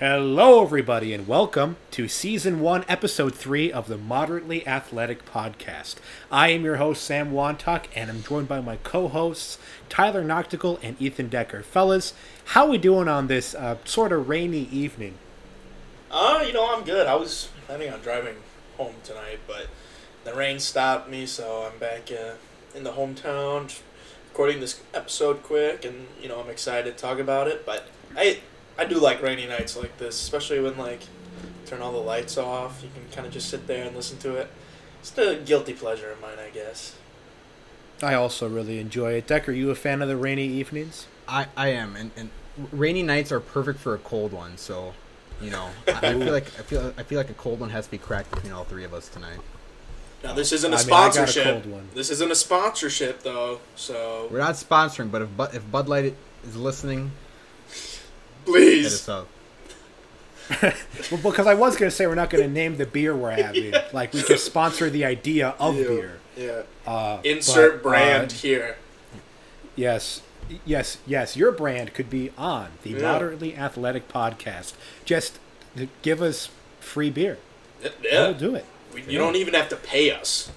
Hello, everybody, and welcome to Season 1, Episode 3 of the Moderately Athletic Podcast. I am your host, Sam Wantuck, and I'm joined by my co hosts, Tyler Noctical and Ethan Decker. Fellas, how we doing on this uh, sort of rainy evening? Uh, you know, I'm good. I was planning on driving home tonight, but the rain stopped me, so I'm back uh, in the hometown recording this episode quick, and, you know, I'm excited to talk about it, but I I do like rainy nights like this, especially when like turn all the lights off. You can kind of just sit there and listen to it. It's a guilty pleasure of mine, I guess. I also really enjoy it. Decker, you a fan of the rainy evenings? I, I am, and, and rainy nights are perfect for a cold one. So, you know, I, I feel like I feel I feel like a cold one has to be cracked between all three of us tonight. Now this isn't a I mean, I got a sponsorship. cold one. This isn't a sponsorship though, so We're not sponsoring, but if Bud, if Bud Light is listening, hit please. us up. Well, because I was going to say we're not going to name the beer we're having. Like, we just sponsor the idea of Yeah. beer. Yeah. Uh, Insert but, uh, brand here. Yes, yes, yes. Your brand could be on the Yeah. Moderately Athletic Podcast. Just give us free beer. Yeah. We'll do it. We, you don't even have to pay us.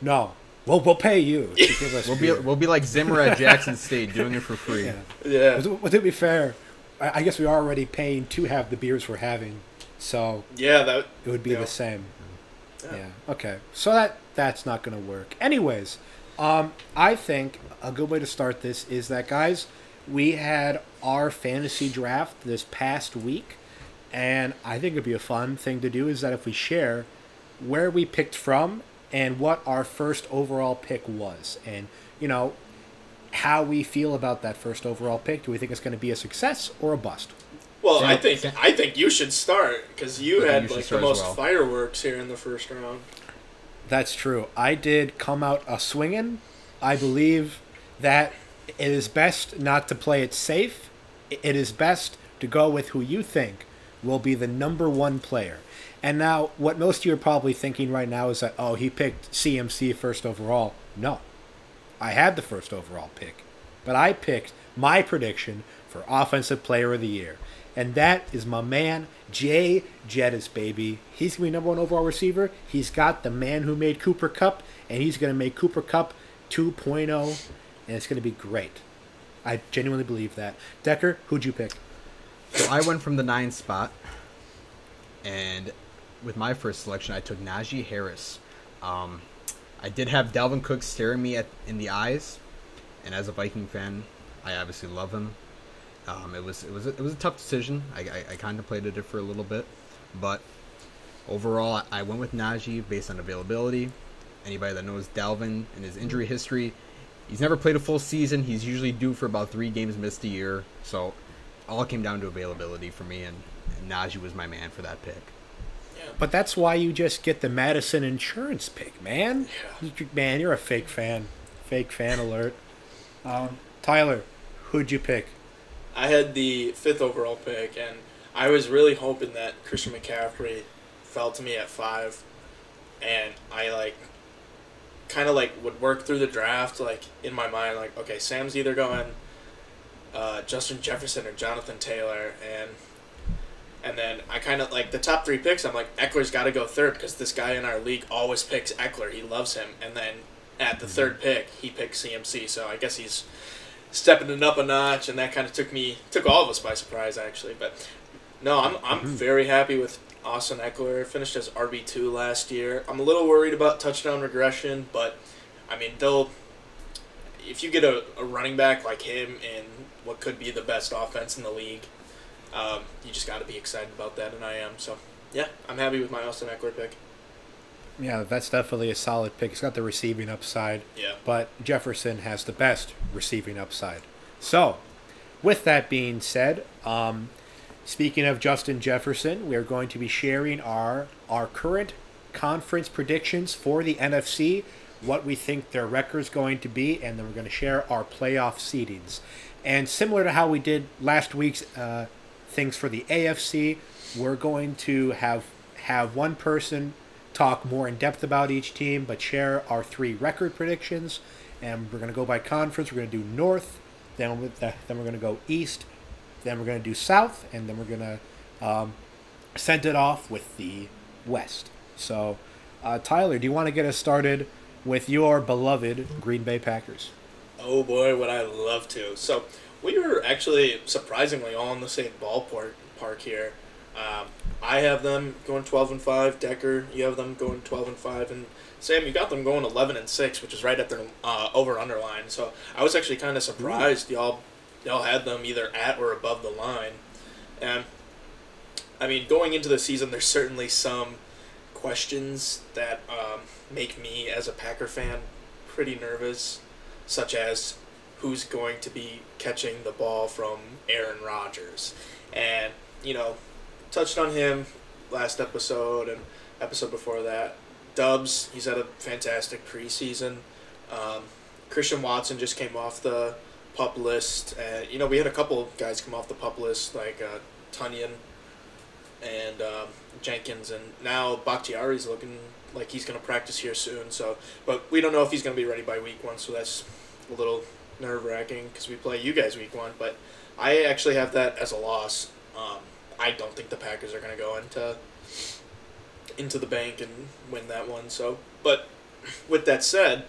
No, we'll we'll pay you to give us. We'll be we'll be like Zimmer at Jackson State, doing it for free. Yeah. Yeah. Well, to- to be fair, I guess we are already paying to have the beers we're having, so Yeah, that it would be Yeah. the same. Yeah. Yeah. Okay. So that that's not going to work. Anyways, um, I think a good way to start this is that guys, we had our fantasy draft this past week, and I think it'd be a fun thing to do is that if we share where we picked from and what our first overall pick was, and you know how we feel about that first overall pick. Do we think it's going to be a success or a bust? Well, Sam- I think Sam- I think you should start because you I had you like the most well. fireworks here in the first round. That's true. I did come out a swinging. I believe that it is best not to play it safe. It is best to go with who you think will be the number one player. And now, what most of you are probably thinking right now is that, oh, he picked CMC first overall. No. I had the first overall pick. But I picked my prediction for Offensive Player of the Year. And that is my man, Jay Jettis, baby. He's going to be number one overall receiver. He's got the man who made Cooper Kupp, and he's going to make Cooper Kupp 2.0, and it's going to be great. I genuinely believe that. Decker, who'd you pick? So I went from the nine spot, and with my first selection, I took Najee Harris. Um, I did have Dalvin Cook staring me at in the eyes, and as a Viking fan, I obviously love him. Um, it was it was a, it was a tough decision. I, I, I contemplated it for a little bit, but overall, I, went with Najee based on availability. Anybody that knows Dalvin and his injury history, he's never played a full season. He's usually due for about three games missed a year. So all came down to availability for me, and, and Najee was my man for that pick. But that's why you just get the Mattison insurance pick, man. Yeah. You- Man, you're a fake fan. Fake fan alert. Um, Tyler, who'd you pick? I had the fifth overall pick, and I was really hoping that Christian McCaffrey fell to me at five, and I like kind of like would work through the draft like in my mind like okay Sam's either going uh, Justin Jefferson or Jonathan Taylor and and then I kind of like the top three picks I'm like Ekeler's got to go third because this guy in our league always picks Ekeler he loves him and then at the mm-hmm. third pick he picks CMC so I guess he's stepping it up a notch, and that kind of took me took all of us by surprise actually. But no, I'm I'm mm-hmm. very happy with Austin Ekeler. Finished as RB two last year. I'm a little worried about touchdown regression, but I mean they'll if you get a, a running back like him in what could be the best offense in the league, um, you just got to be excited about that, and I am. So yeah, I'm happy with my Austin Ekeler pick. Yeah, that's definitely a solid pick. He's got the receiving upside, Yeah. but Jefferson has the best receiving upside. So, with that being said, um, speaking of Justin Jefferson, we are going to be sharing our our current conference predictions for the NFC, what we think their record's going to be, and then we're going to share our playoff seedings. And similar to how we did last week's uh, things for the AFC, we're going to have have one person talk more in depth about each team, but share our three record predictions. And we're going to go by conference. We're going to do North, then with the, then we're going to go East, then we're going to do South, and then we're going to um, send it off with the West. So, uh, Tyler, do you want to get us started with your beloved Green Bay Packers? Oh boy, would I love to. So we were actually surprisingly all in the same ballpark park here. Um, I have them going twelve and five. Decker, you have them going twelve and five, and Sam, you got them going eleven and six, which is right at their uh, over underline. So I was actually kind of surprised y'all y'all had them either at or above the line. And I mean, going into the season, there's certainly some questions that um, make me, as a Packer fan, pretty nervous, such as who's going to be catching the ball from Aaron Rodgers. And, you know, touched on him last episode and episode before that. Doubs, he's had a fantastic preseason. Um, Christian Watson just came off the pup list. And, you know, we had a couple of guys come off the pup list, like uh, Tonyan and um, Jenkins, and now Bakhtiari's looking like he's going to practice here soon. So, but we don't know if he's going to be ready by week one. So that's a little nerve wracking because we play you guys week one. But I actually have that as a loss. Um, I don't think the Packers are going to go into into the bank and win that one. So, but with that said,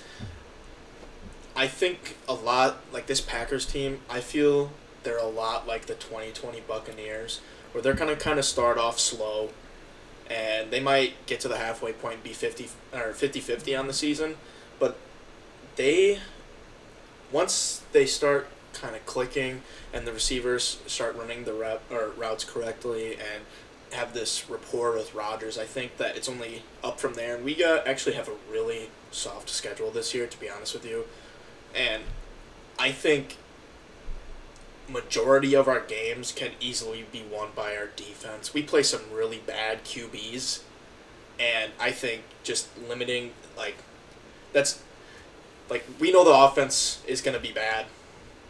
I think a lot like this Packers team. I feel they're a lot like the 2020 Buccaneers, where they're gonna kind of start off slow, and they might get to the halfway point be 50 or 50-50 on the season, but they once they start kind of clicking and the receivers start running the rep or routes correctly and have this rapport with Rodgers, I think that it's only up from there. And we actually have a really soft schedule this year, to be honest with you. And I think majority of our games can easily be won by our defense. We play some really bad QBs, and I think just limiting like that's like we know the offense is going to be bad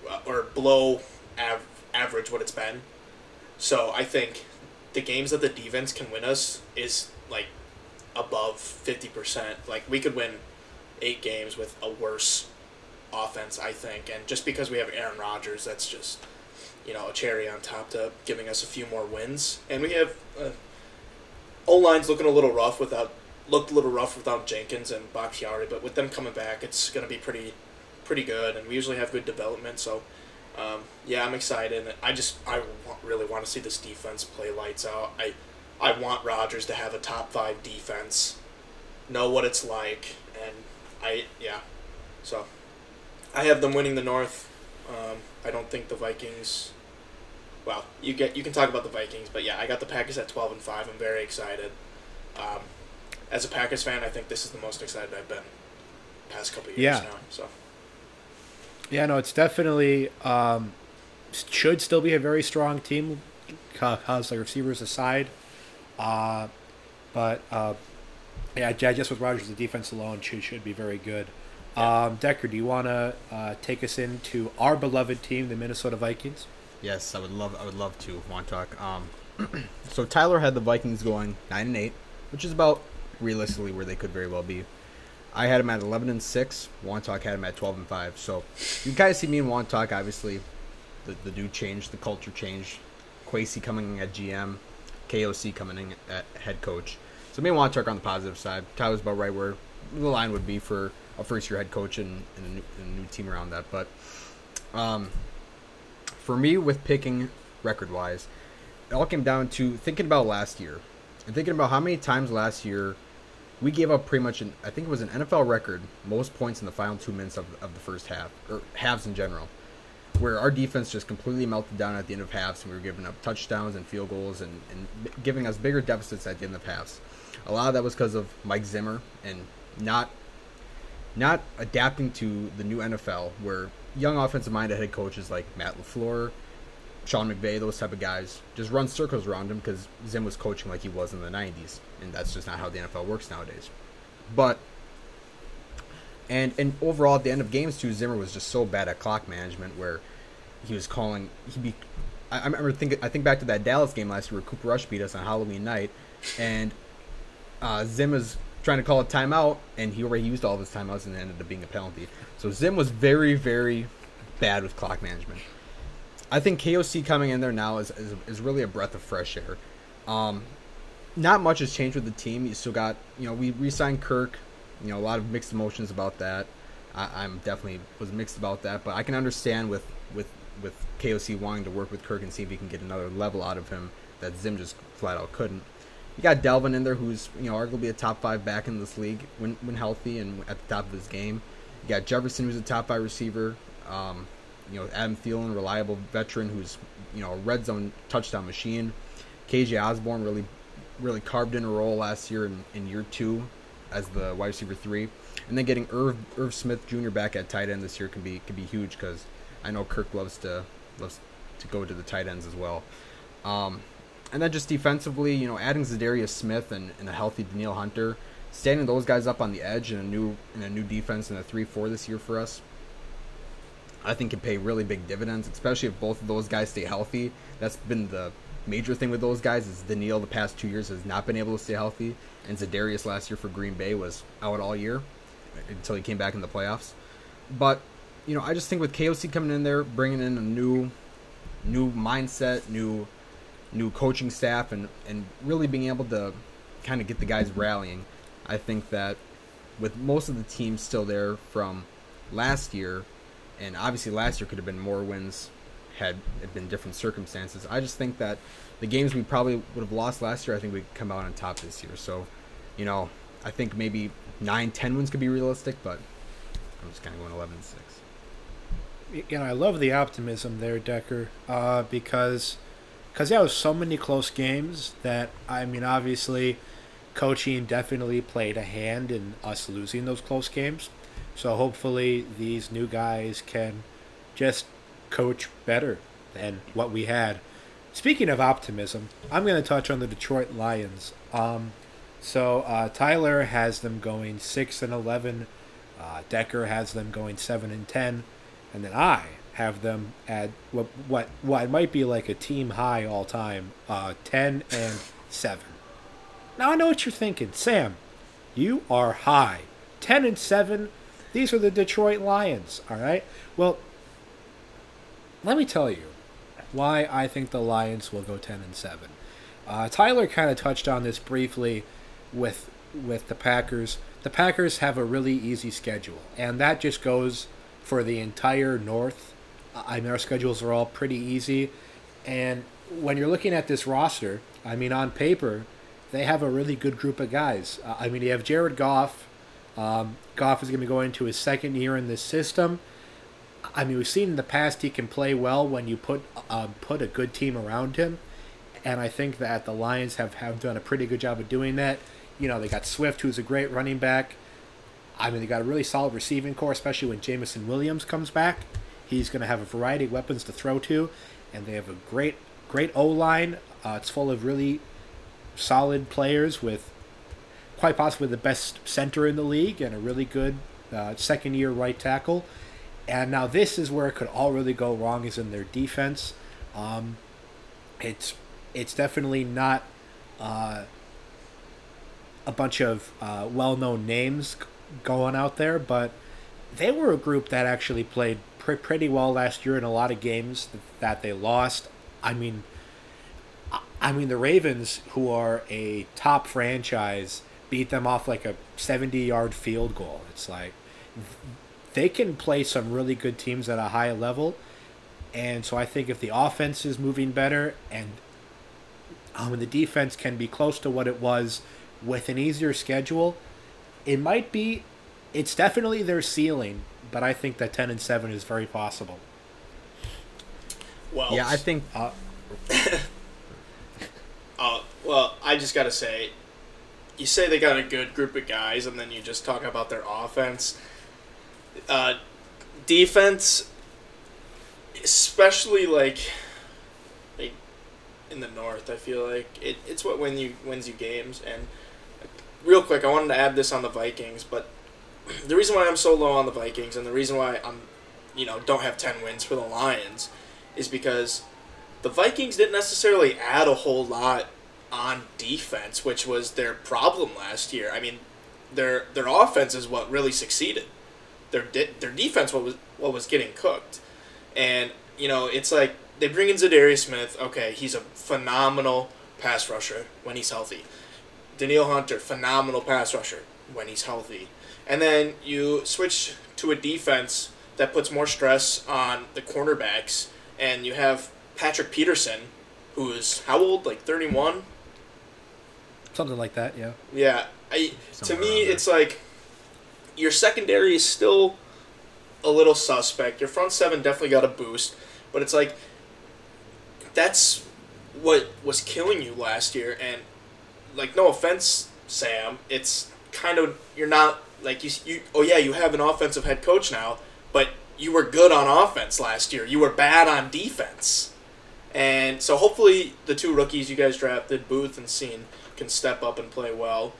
uh, or below av- average what it's been. So I think the games that the defense can win us is like above 50%. Like we could win 8 games with a worse offense, I think. And just because we have Aaron Rodgers, that's just you know a cherry on top to giving us a few more wins. And we have uh, O line's looking a little rough without looked a little rough without Jenkins and Bakhtiari, but with them coming back, it's going to be pretty pretty good. And we usually have good development, so. Um, yeah, I'm excited. I just I really want to see this defense play lights out. I I want Rodgers to have a top five defense, know what it's like, and I yeah, so I have them winning the North. Um, I don't think the Vikings. Well, you get you can talk about the Vikings, but yeah, I got the Packers at twelve and five. I'm very excited. Um, as a Packers fan, I think this is the most excited I've been past couple years Yeah. now. So Yeah, no, it's definitely um, should still be a very strong team, cause like receivers aside. Uh, but uh, yeah, I guess with Rodgers, the defense alone should should be very good. Um, Decker, do you want to uh, take us into our beloved team, the Minnesota Vikings? Yes, I would love. I would love to. Want to talk? Um, so Tyler had the Vikings going nine and eight, which is about realistically where they could very well be. I had him at eleven and six. Wantalk had him at twelve and five. So you guys see me and Wantalk. Obviously, the the dude changed, the culture changed. Kwesi coming in at GM, KOC coming in at head coach. So me and Wantalk are on the positive side. Tyler's about right where the line would be for a first year head coach and, and, a, new, and a new team around that. But um, for me, with picking record wise, it all came down to thinking about last year and thinking about how many times last year we gave up pretty much, an, I think it was an NFL record, most points in the final two minutes of, of the first half, or halves in general, where our defense just completely melted down at the end of halves and we were giving up touchdowns and field goals and, and giving us bigger deficits at the end of halves. A lot of that was because of Mike Zimmer and not not adapting to the new NFL, where young offensive minded head coaches like Matt LaFleur, Sean McVay, those type of guys, just run circles around him because Zim was coaching like he was in the 90s. And that's just not how the NFL works nowadays. But, and, and overall, at the end of games, too, Zimmer was just so bad at clock management where he was calling, he'd be, I, I remember thinking, I think back to that Dallas game last year where Cooper Rush beat us on Halloween night. And uh, Zim was trying to call a timeout, and he already used all of his timeouts, and it ended up being a penalty. So Zim was very, very bad with clock management. I think KOC coming in there now is, is, is really a breath of fresh air. Um, not much has changed with the team. You still got, you know, we re-signed Kirk. You know, a lot of mixed emotions about that. I, am definitely was mixed about that, but I can understand with with with KOC wanting to work with Kirk and see if he can get another level out of him that Zim just flat out couldn't. You got Dalvin in there, who's you know arguably a top five back in this league when when healthy and at the top of his game. You got Jefferson, who's a top five receiver. Um, you know Adam Thielen, reliable veteran, who's you know a red zone touchdown machine. KJ Osborne really really carved in a role last year in, in year two as the wide receiver three, and then getting Irv Irv Smith Jr. back at tight end this year can be can be huge because I know Kirk loves to loves to go to the tight ends as well. Um, and then just defensively, you know, adding Za'Darius Smith and, and a healthy Danielle Hunter, standing those guys up on the edge in a new in a new defense in a three four this year for us. I think can pay really big dividends, especially if both of those guys stay healthy. That's been the major thing with those guys is Danielle the past two years has not been able to stay healthy, and Za'Darius last year for Green Bay was out all year until he came back in the playoffs. But you know, I just think with KOC coming in there, bringing in a new, new mindset, new, new coaching staff, and and really being able to kind of get the guys rallying, I think that with most of the teams still there from last year, and obviously last year could have been more wins had it been different circumstances. I just think that the games we probably would have lost last year, I think we'd come out on top this year. So, you know, I think maybe nine, ten wins could be realistic, but I'm just kind of going 11 and 6 you know, I love the optimism there, Decker, uh, because because there was so many close games that I mean, obviously, coaching definitely played a hand in us losing those close games. So hopefully, these new guys can just coach better than what we had. Speaking of optimism, I'm going to touch on the Detroit Lions. Um, so uh, Tyler has them going six and eleven. Uh, Decker has them going seven and ten and then I have them at what what what might be like a team high all time, uh, ten and seven. Now I know what you're thinking, Sam. You are high, ten and seven. These are the Detroit Lions. All right. Well, let me tell you why I think the Lions will go ten and seven. Uh, Tyler kind of touched on this briefly with with the Packers. The Packers have a really easy schedule, and that just goes for the entire North. I mean, our schedules are all pretty easy. And when you're looking at this roster, I mean, on paper, they have a really good group of guys. Uh, I mean, you have Jared Goff. Um, Goff is going to be going into his second year in this system. I mean, we've seen in the past he can play well when you put um, put a good team around him, and I think that the Lions have, have done a pretty good job of doing that. You know, they got Swift, who's a great running back. I mean, they got a really solid receiving core, especially when Jameson Williams comes back. He's going to have a variety of weapons to throw to, and they have a great, great O line. Uh, it's full of really solid players with quite possibly the best center in the league and a really good uh, second year right tackle. And now this is where it could all really go wrong is in their defense. Um, it's it's definitely not uh, a bunch of uh, well known names going out there, but they were a group that actually played pr- pretty well last year in a lot of games that they lost. I mean, I mean the Ravens, who are a top franchise, beat them off like a 70-yard field goal. It's like they can play some really good teams at a high level, and so I think if the offense is moving better and um, the defense can be close to what it was with an easier schedule, it might be, it's definitely their ceiling, but I think that ten and seven is very possible. Well, yeah, I think. Uh, uh, well, I just gotta say, you say they got a good group of guys, and then you just talk about their offense. Uh, defense, especially like, like in the north, I feel like it, it's what win you wins you games, and real quick, I wanted to add this on the Vikings, but the reason why I'm so low on the Vikings and the reason why I'm, you know, don't have 10 wins for the Lions is because the Vikings didn't necessarily add a whole lot on defense, which was their problem last year. I mean, their their offense is what really succeeded. Their de- their defense what was what was getting cooked. And, you know, it's like they bring in Za'Darius Smith. Okay, he's a phenomenal pass rusher when he's healthy. Danielle Hunter, phenomenal pass rusher when he's healthy. And then you switch to a defense that puts more stress on the cornerbacks, and you have Patrick Peterson, who is how old? Like thirty one. Something like that, yeah. Yeah, I to me it's like your secondary is still a little suspect. Your front seven definitely got a boost, but it's like that's what was killing you last year. And like, no offense, Sam, it's kind of you're not like you. You oh yeah, you have an offensive head coach now, but you were good on offense last year. You were bad on defense. And so hopefully the two rookies you guys drafted, Booth and Cine, can step up and play well.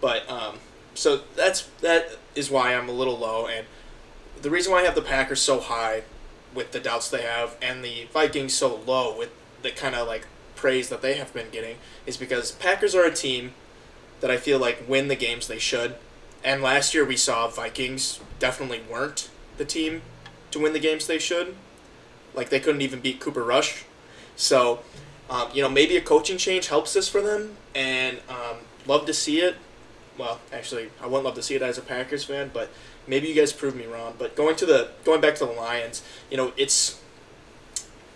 But um, so that's that is why I'm a little low, and the reason why I have the Packers so high with the doubts they have, and the Vikings so low with the kind of like praise that they have been getting, is because Packers are a team that I feel like win the games they should, and last year we saw Vikings definitely weren't the team to win the games they should, like they couldn't even beat Cooper Rush, so. Um, you know, maybe a coaching change helps this for them, and um, love to see it well, actually, I wouldn't love to see it as a Packers fan, but maybe you guys prove me wrong. But going to the going back to the Lions, you know, it's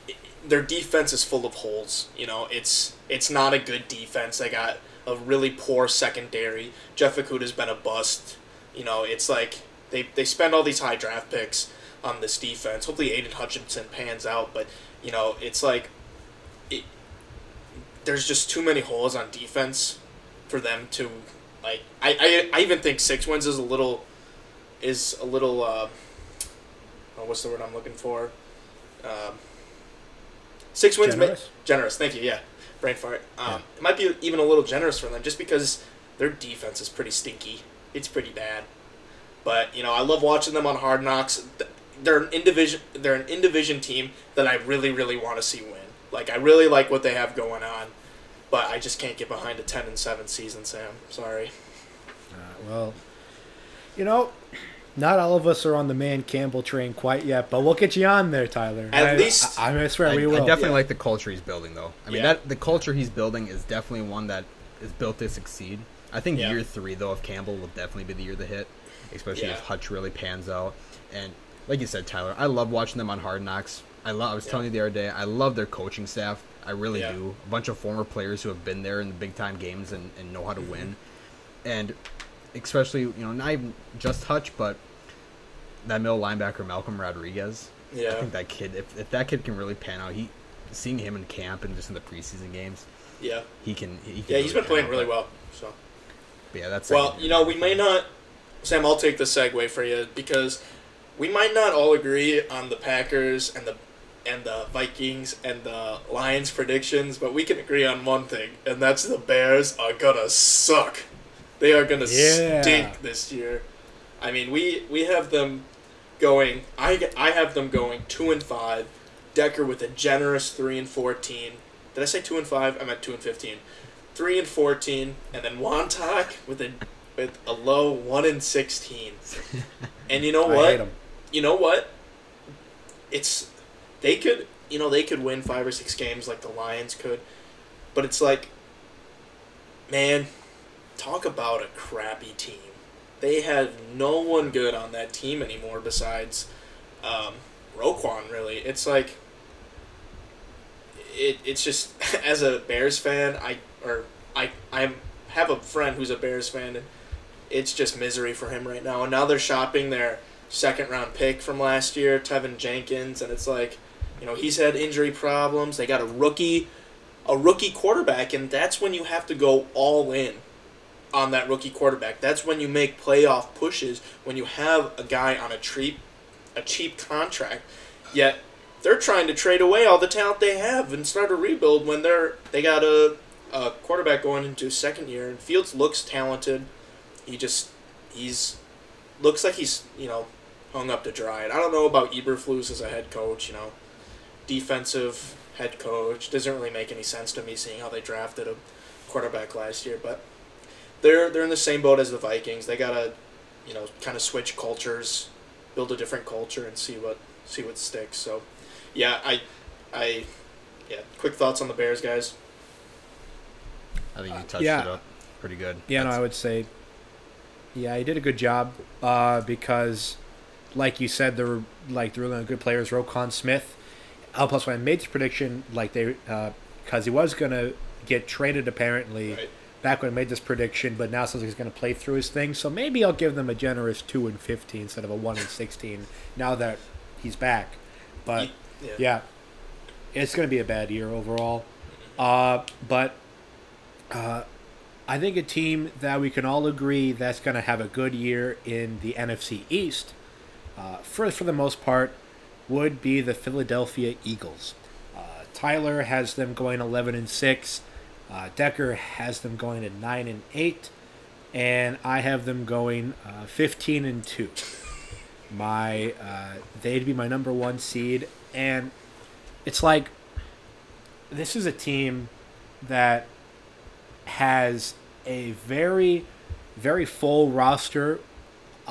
it, their defense is full of holes. You know, it's it's not a good defense. They got a really poor secondary. Jeff Okudah's been a bust. You know, it's like they they spend all these high draft picks on this defense. Hopefully, Aiden Hutchinson pans out, but you know, it's like it, there's just too many holes on defense for them to like I, I, I even think six wins is a little is a little uh, oh, what's the word I'm looking for? Um, six wins Generous? Ma- generous. Thank you. Yeah, brain fart. Um, Yeah. It might be even a little generous for them just because their defense is pretty stinky. It's pretty bad. But you know, I love watching them on Hard Knocks. They're an in division. They're an in division team that I really, really want to see win. Like I really like what they have going on, but I just can't get behind a ten and seven season. Sam, sorry. Uh, well, you know, not all of us are on the man Campbell train quite yet, but we'll get you on there, Tyler. At I, least- I, I swear I, we will. I definitely Yeah. like the culture he's building, though. I mean, Yeah. that the culture he's building is definitely one that is built to succeed. I think Yeah. year three, though, of Campbell will definitely be the year to hit, especially Yeah. if Hutch really pans out. And like you said, Tyler, I love watching them on Hard Knocks. I love. I was Yeah. telling you the other day, I love their coaching staff. I really Yeah. do. A bunch of former players who have been there in the big time games and, and know how to win, and especially you know not even just Hutch, but that middle linebacker Malcolm Rodriguez. Yeah, I think that kid, if, if that kid can really pan out, he seeing him in camp and just in the preseason games, yeah, he can. He can yeah. He's been playing out, really well. So. but yeah, that's Well, you know, we may not. Sam, I'll take the segue for you because we might not all agree on the Packers and the and the Vikings and the Lions predictions, but we can agree on one thing, and that's the Bears are gonna suck. They are gonna Yeah. stink this year. I mean, we we have them going. I I have them going two and five. Decker with a generous three and fourteen. Did I say two and five? I meant two and fifteen. Three and fourteen, and then Wantock with a with a low one and sixteen. And you know what? You know what? It's they could you know they could win five or six games like the Lions could, but it's like, man, talk about a crappy team. They have no one good on that team anymore besides um, Roquan. Really, it's like it. It's just as a Bears fan, I or I I have a friend who's a Bears fan, and it's just misery for him right now. And now they're shopping their second round pick from last year, Teven Jenkins, and it's like, you know, he's had injury problems. They got a rookie, a rookie quarterback, and that's when you have to go all in on that rookie quarterback. That's when you make playoff pushes when you have a guy on a cheap, a cheap contract. Yet they're trying to trade away all the talent they have and start a rebuild when they're they got a, a quarterback going into second year. And Fields looks talented. He just he's looks like he's you know hung up to dry. And I don't know about Eberflus as a head coach. You know, defensive head coach doesn't really make any sense to me seeing how they drafted a quarterback last year. But they're they're in the same boat as the Vikings. They gotta you know kind of switch cultures, build a different culture, and see what see what sticks. So yeah, I I, yeah. Quick thoughts on the Bears, guys. I think you touched yeah. it up pretty good. Yeah, no, I would say. Yeah, he did a good job uh, because, like you said, there were like there were good players. Roquan Smith. Uh, plus, when I made this prediction, like they, because he was gonna get traded apparently Right. Back when I made this prediction, but now it sounds like he's gonna play through his thing. So maybe I'll give them a generous two and fifteen instead of a one and sixteen. Now that he's back, but yeah. yeah, it's going to be a bad year overall. Uh, but uh, I think a team that we can all agree that's going to have a good year in the NFC East, uh, for for the most part, would be the Philadelphia Eagles. Uh, Tyler has them going eleven and six. Uh, Decker has them going at nine and eight, and I have them going uh, fifteen and two. My uh, they'd be my number one seed, and it's like this is a team that has a very very full roster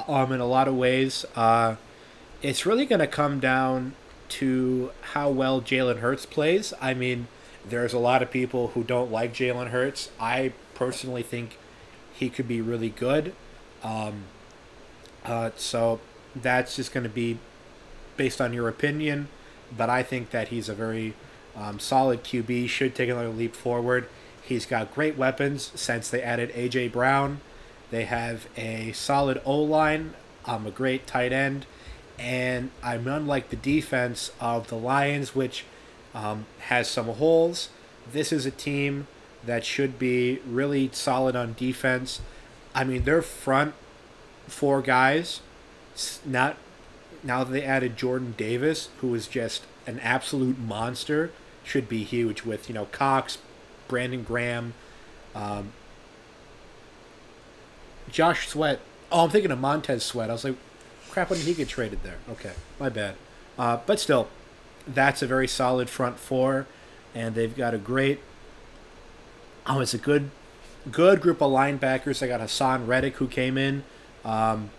um in a lot of ways uh it's really going to come down to how well Jalen Hurts plays. I mean, there's a lot of people who don't like Jalen Hurts. I personally think he could be really good. Um, uh, so that's just going to be based on your opinion, but I think that he's a very um, solid QB. Should take another leap forward. He's got great weapons since they added AJ Brown. They have a solid O line, um, a great tight end, and I'm unlike the defense of the Lions, which um, has some holes. This is a team that should be really solid on defense. I mean, their front four guys, not now that they added Jordan Davis, who is just an absolute monster, should be huge with, you know, Cox, Brandon Graham, um, Josh Sweat. Oh, I'm thinking of Montez Sweat. I was like, crap, when did he get traded there? Okay, my bad. Uh, but still, that's a very solid front four, and they've got a great. Oh, it's a good, good group of linebackers. They got Haason Reddick who came in. Um,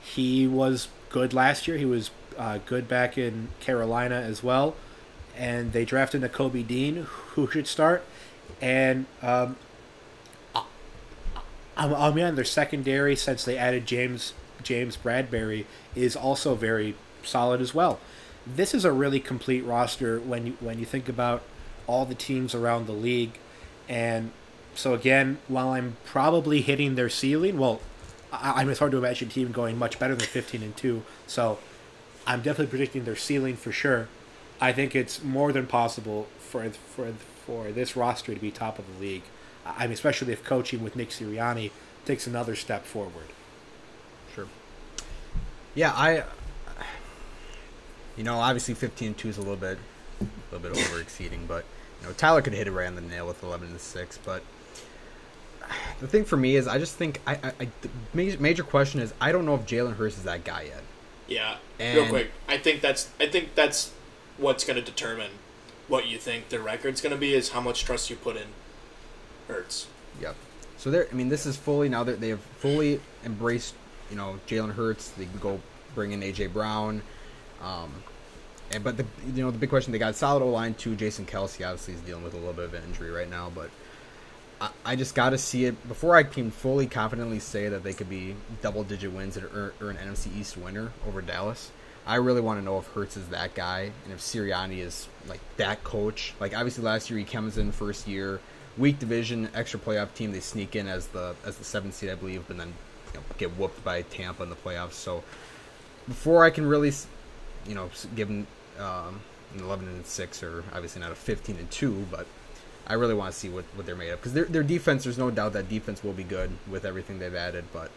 he was good last year. He was uh, good back in Carolina as well, and they drafted Nakobe Dean, who should start. And um, oh man, their secondary since they added James James Bradberry is also very solid as well. This is a really complete roster when you when you think about all the teams around the league, and so again, while I'm probably hitting their ceiling, well, I, mean, it's hard to imagine a team going much better than 15 and two. So I'm definitely predicting their ceiling for sure. I think it's more than possible for for for this roster to be top of the league. I mean, especially if coaching with Nick Sirianni takes another step forward. Sure. Yeah, I. You know, obviously, fifteen two is a little bit, a little bit over exceeding, but you know, Tyler could hit it right on the nail with eleven and six. But the thing for me is, I just think I, I, I the major, major question is, I don't know if Jalen Hurts is that guy yet. Yeah. And- Real quick, I think that's I think that's what's going to determine what you think their record's going to be is how much trust you put in Hurts. Yep. So they're. I mean, this is fully now that they have fully embraced. You know, Jalen Hurts. They can go bring in AJ Brown. Um, and but the you know the big question they got solid O line too. Jason Kelce obviously is dealing with a little bit of an injury right now, but I, I just got to see it before I can fully confidently say that they could be double digit wins or, or, an NFC East winner over Dallas. I really want to know if Hurts is that guy and if Sirianni is like that coach. Like obviously last year he comes in first year, weak division, extra playoff team. They sneak in as the as the seventh seed, I believe, but then you know, get whooped by Tampa in the playoffs. So before I can really, you know, given um, an eleven and six or obviously not a fifteen and two, but I really want to see what, what they're made of because their their defense. There's no doubt that defense will be good with everything they've added, but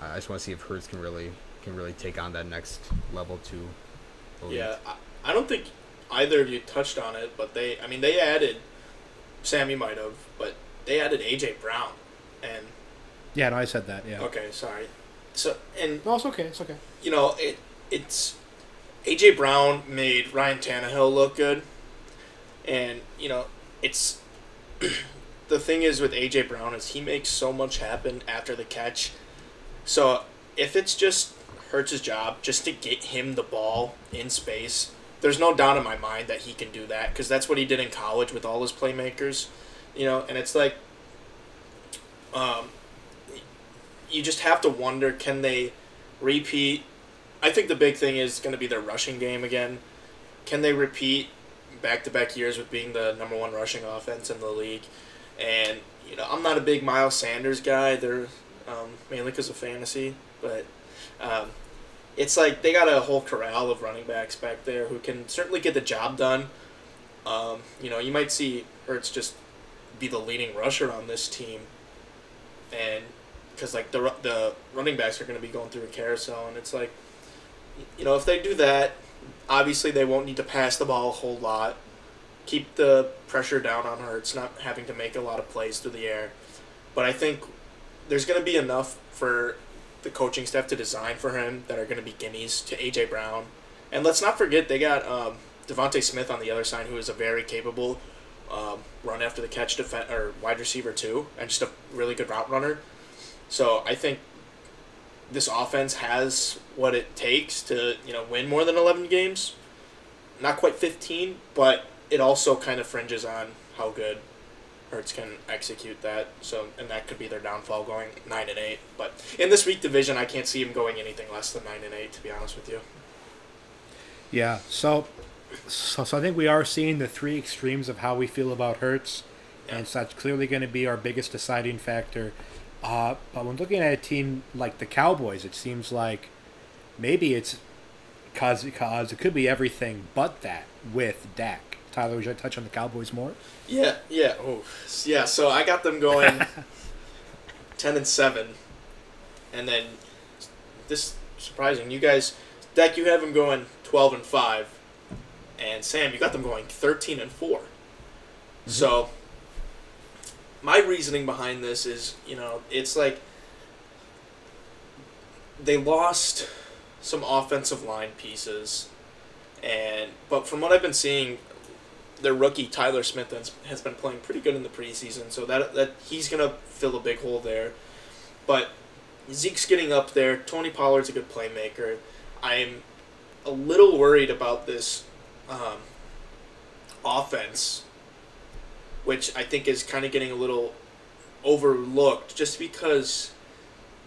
I just want to see if Hurts can really can really take on that next level to. elite. Yeah, I, I don't think either of you touched on it, but they I mean they added Sam you might have, but they added AJ Brown and Yeah, no, I said that. Yeah. okay, sorry. So and No, it's okay. It's okay. you know, it it's AJ Brown made Ryan Tannehill look good, and you know, it's the thing is with AJ Brown is he makes so much happen after the catch. So if it's just Hurts' his job just to get him the ball in space, there's no doubt in my mind that he can do that because that's what he did in college with all his playmakers, you know. And it's like, um, you just have to wonder can they repeat? I think the big thing is going to be their rushing game again. Can they repeat back to back years with being the number one rushing offense in the league? And you know, I'm not a big Miles Sanders guy. They're um, mainly because of fantasy, but um, it's like they got a whole corral of running backs back there who can certainly get the job done. Um, you know, you might see Hurts just be the leading rusher on this team, and because like the the running backs are going to be going through a carousel, and it's like, you know, if they do that, obviously they won't need to pass the ball a whole lot. Keep the pressure down on Hurts, not having to make a lot of plays through the air. But I think there's going to be enough for the coaching staff to design for him that are going to be gimmies to AJ Brown. And let's not forget they got um, DeVonta Smith on the other side, who is a very capable um, run after the catch defense or wide receiver too, and just a really good route runner. So I think this offense has what it takes to you know win more than eleven games. Not quite fifteen, but it also kind of fringes on how good Hurts can execute that. So, and that could be their downfall going nine and eight. But in this weak division, I can't see him going anything less than nine and eight. To be honest with you. Yeah. So, so, so I think we are seeing the three extremes of how we feel about Hurts Yeah. and so that's clearly going to be our biggest deciding factor. Uh, but when looking at a team like the Cowboys, it seems like maybe it's because because it could be everything but that with Dak. Tyler, would you like to touch on the Cowboys more? Yeah, yeah, oh, yeah. So I got them going ten and seven, and then this surprising. You guys, Dak, you have them going twelve and five, and Sam, you got them going thirteen and 4 So my reasoning behind this is, you know, it's like they lost some offensive line pieces, and but from what I've been seeing, their rookie Tyler Smith has, been playing pretty good in the preseason, so that that he's gonna fill a big hole there. But Zeke's getting up there. Tony Pollard's a good playmaker. I'm a little worried about this um, offense, which I think is kind of getting a little overlooked, just because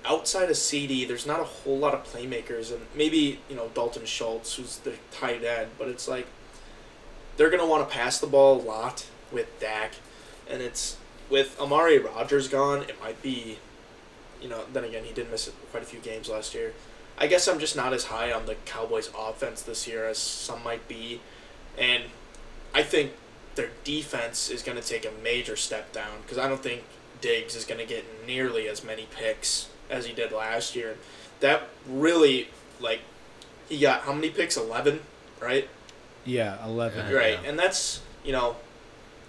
outside of CD, there's not a whole lot of playmakers, and maybe you know Dalton Schultz, who's the tight end, but it's like they're gonna want to pass the ball a lot with Dak, and it's with Amari Rogers gone, it might be, you know. Then again, he did miss quite a few games last year. I guess I'm just not as high on the Cowboys' offense this year as some might be, and I think their defense is going to take a major step down because I don't think Diggs is going to get nearly as many picks as he did last year. That really, like, he got how many picks? 11, right? Yeah, eleven. Yeah. Right, and that's you know,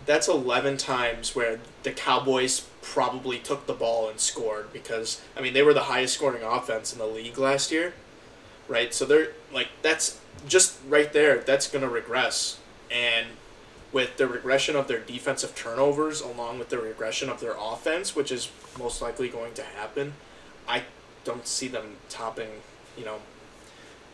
that's eleven times where the Cowboys probably took the ball and scored because I mean they were the highest scoring offense in the league last year, right? So they're like that's just right there. That's gonna regress, and with the regression of their defensive turnovers along with the regression of their offense, which is most likely going to happen, I don't see them topping, you know,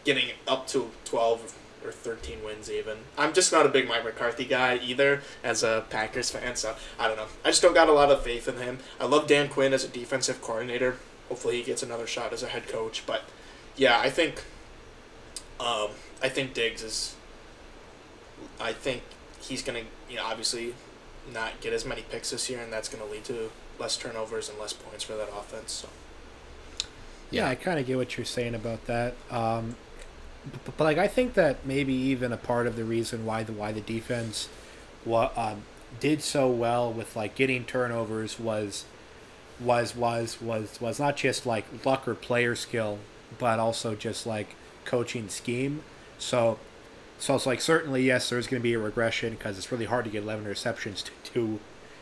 getting up to twelve or 13 wins even. I'm just not a big Mike McCarthy guy either as a Packers fan, so I don't know. I just don't got a lot of faith in him. I love Dan Quinn as a defensive coordinator. Hopefully he gets another shot as a head coach, but yeah, I think um, I think Diggs is I think he's going to, you know, obviously not get as many picks this year and that's going to lead to less turnovers and less points for that offense. So Yeah, I kind of get what you're saying about that. Um, but, but like, I think that maybe even a part of the reason why the why the defense um, did so well with like getting turnovers was was was was was not just like luck or player skill, but also just like coaching scheme. So, so it's like certainly yes, there's going to be a regression because it's really hard to get 11 receptions to two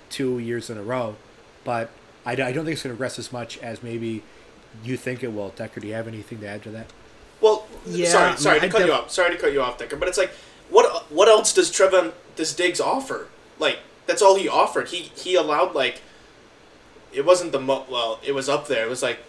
two years in a row, but I don't think it's going to regress as much as maybe you think it will. Decker, do you have anything to add to that? Well, Yeah, sorry, sorry I to cut you off. Sorry to cut you off, Decker. But it's like, what what else does Trevon does Diggs offer? Like that's all he offered. He he allowed like, it wasn't the mo well, it was up there. It was like,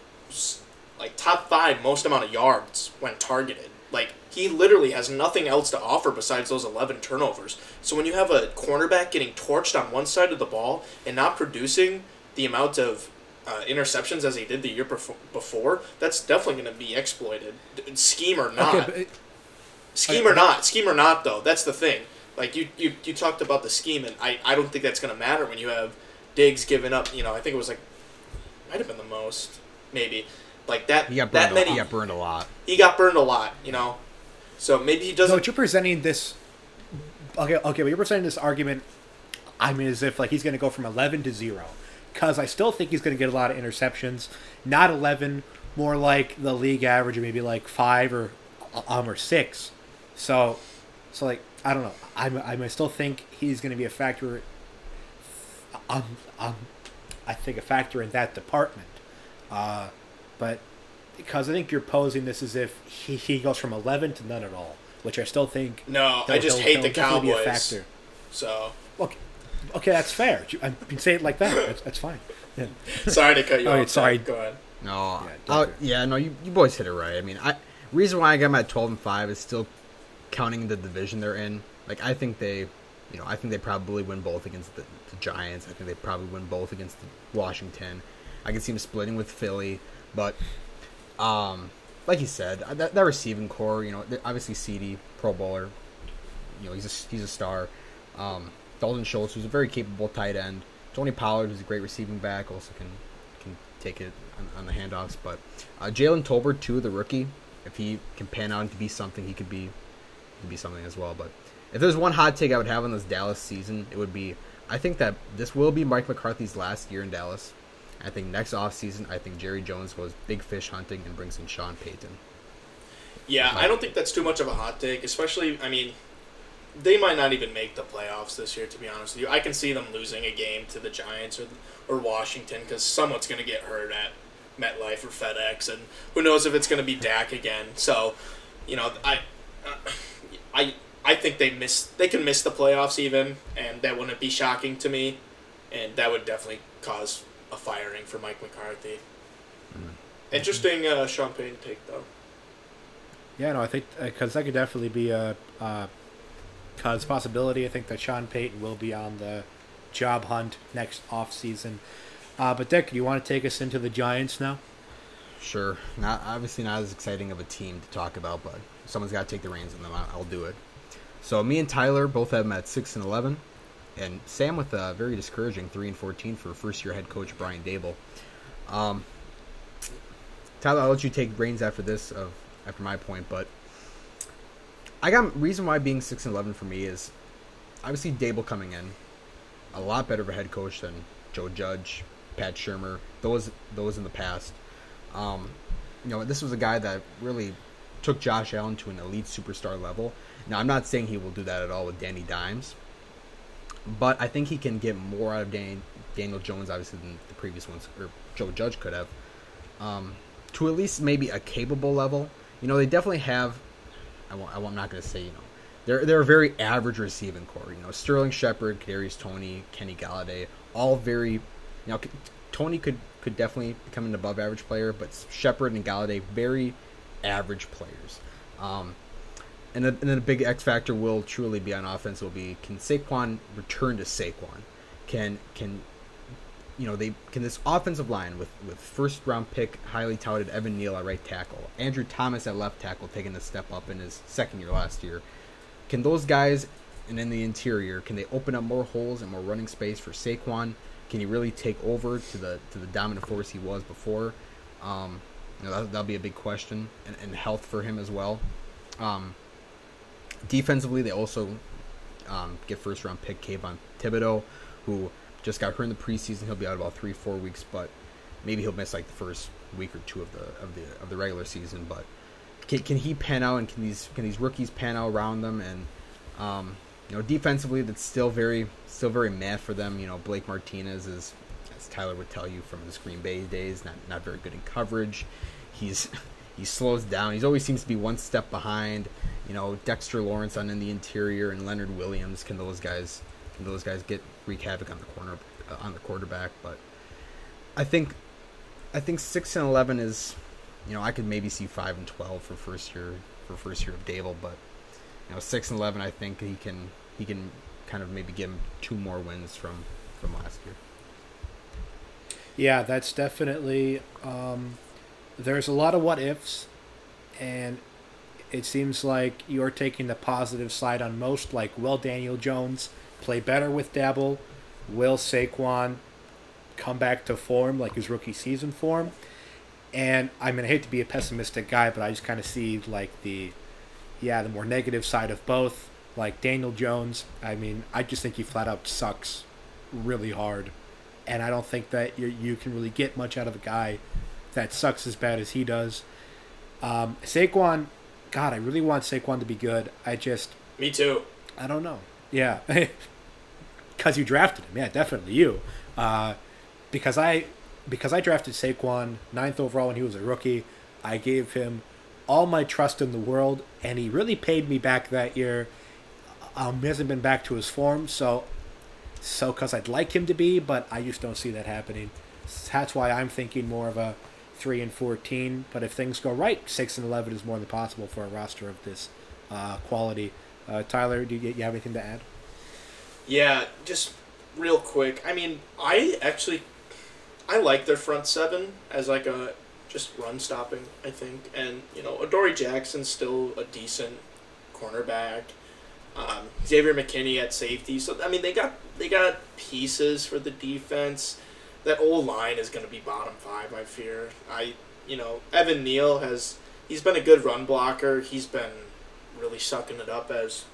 like top five most amount of yards when targeted. Like he literally has nothing else to offer besides those 11 turnovers. So when you have a cornerback getting torched on one side of the ball and not producing the amount of uh, interceptions as he did the year befo- before, that's definitely going to be exploited, scheme or not. Okay, it, scheme okay, or not, scheme or not, though. That's the thing. Like you, you, you talked about the scheme, and I, I don't think that's going to matter when you have Diggs giving up. You know, I think it was like might have been the most, maybe like that. He got that many. A, he got burned a lot. he got burned a lot, you know. So maybe he doesn't. but you're presenting this. Okay, okay, but you're presenting this argument. I mean, as if like he's going to go from 11 to zero, because I still think he's going to get a lot of interceptions. Not 11, more like the league average, or maybe like five or um or six. So, so like I don't know. I I I still think he's going to be a factor. Um, um, I think a factor in that department. Uh, but because I think you're posing this as if he, he goes from 11 to none at all, which I still think. no, I just hate the definitely be a Cowboys. factor. So Okay, okay, that's fair. You- I can say it like that. That's, that's fine. Yeah. sorry to cut you Oh, off. sorry. Go ahead. No, Yeah, yeah, yeah, no, you, you boys hit it right. I mean, I reason why I got them at twelve and five is still counting the division they're in. Like, I think they, you know, I think they probably win both against the, the Giants. I think they probably win both against the Washington. I can see them splitting with Philly, but, um, like you said, uh, that, that receiving core, you know, obviously CeeDee Pro Bowler, you know, he's a, he's a star. Um, Dalton Schultz, who's a very capable tight end. Tony Pollard, who's a great receiving back, also can can take it on, on the handoffs. But uh, Jalen Tolbert, too, the rookie, if he can pan out to be something, he could be he could be something as well. But if there's one hot take I would have on this Dallas season, it would be I think that this will be Mike McCarthy's last year in Dallas. I think next offseason, I think Jerry Jones goes big fish hunting and brings in Sean Payton. Yeah, I don't think that's too much of a hot take, especially, I mean, they might not even make the playoffs this year, to be honest with you. I can see them losing a game to the Giants or, or Washington because someone's going to get hurt at MetLife or FedEx, and who knows if it's going to be Dak again. So, you know, I, I, I think they miss. They can miss the playoffs even, and that wouldn't be shocking to me, and that would definitely cause a firing for Mike McCarthy. Interesting, uh, Sean Payton take though. Yeah, no, I think because that could definitely be a uh, cause possibility. I think that Sean Payton will be on the job hunt next off season. Uh, but Dick, do you want to take us into the Giants now? Sure, not obviously not as exciting of a team to talk about, but someone's got to take the reins on them. I- I'll do it. So me and Tyler both have them at six and eleven, and Sam with a very discouraging three and fourteen for first year head coach Brian Daboll. Um, Tyler, I'll let you take reins after this of after my point, but I got reason why being six and eleven for me is obviously Daboll coming in, a lot better of a head coach than Joe Judge, Pat Shurmur, those those in the past. Um, you know, this was a guy that really took Josh Allen to an elite superstar level. Now, I'm not saying he will do that at all with Danny Dimes, but I think he can get more out of Dan- Daniel Jones, obviously, than the previous ones, or Joe Judge could have, um, to at least maybe a capable level. You know, they definitely have. I won't, I'm not going to say, you know, they're they're a very average receiving core. You know, Sterling Shepard, Kadarius Toney, Kenny Golladay, all very. You know, Toney could could definitely become an above average player, but Shepard and Golladay very average players. Um, and, then, and then a big X factor will truly be on offense. Will be can Saquon return to Saquon? Can can you know they can this offensive line with with first round pick highly touted Evan Neal at right tackle, Andrew Thomas at left tackle taking a step up in his second year last year. Can those guys and in the interior can they open up more holes and more running space for Saquon? Can he really take over to the to the dominant force he was before? Um, you know that, that'll be a big question, and, and health for him as well. Um, defensively, they also um, get first round pick Kayvon Thibodeaux, who just got hurt in the preseason. He'll be out about three four weeks, but maybe he'll miss like the first week or two of the of the of the regular season. But can, can he pan out, and can these can these rookies pan out around them? And um, you know, defensively, that's still very still very meh for them. You know, Blake Martinez is, as Tyler would tell you from his Green Bay days, not not very good in coverage. He's he slows down. He always seems to be one step behind. You know, Dexter Lawrence on in the interior and Leonard Williams. Can those guys can those guys get wreak havoc on the corner uh, on the quarterback? But I think I think six and eleven is, you know, I could maybe see five and twelve for first year for first year of Daboll, but you know six and eleven, I think he can he can kind of maybe give him two more wins from from last year. Yeah, that's definitely. Um, there's a lot of what ifs, and it seems like you're taking the positive side on most. Like, will Daniel Jones play better with Daboll? Will Saquon come back to form, like his rookie season form? And I mean, I hate to be a pessimistic guy, but I just kind of see like the, yeah, the more negative side of both. Like Daniel Jones, I mean, I just think he flat out sucks really hard and I don't think that you you can really get much out of a guy that sucks as bad as he does. Um, Saquon, God, I really want Saquon to be good. I just, Me too. I don't know. Yeah, because you drafted him. Yeah, definitely you. Uh, because I, because I drafted Saquon ninth overall when he was a rookie. I gave him all my trust in the world, and he really paid me back that year. Um, he hasn't been back to his form, so so because I'd like him to be, but I just don't see that happening. That's why I'm thinking more of a three and fourteen. But if things go right, six and eleven is more than possible for a roster of this uh, quality. Uh, Tyler, do you, you have anything to add? Yeah, just real quick. I mean, I actually I like their front seven as like a just run stopping. I think, and you know, Adoree Jackson's still a decent cornerback. Um, Xavier McKinney at safety. So I mean, they got they got pieces for the defense. That old line is going to be bottom five. I fear. I you know Evan Neal has he's been a good run blocker. He's been really sucking it up as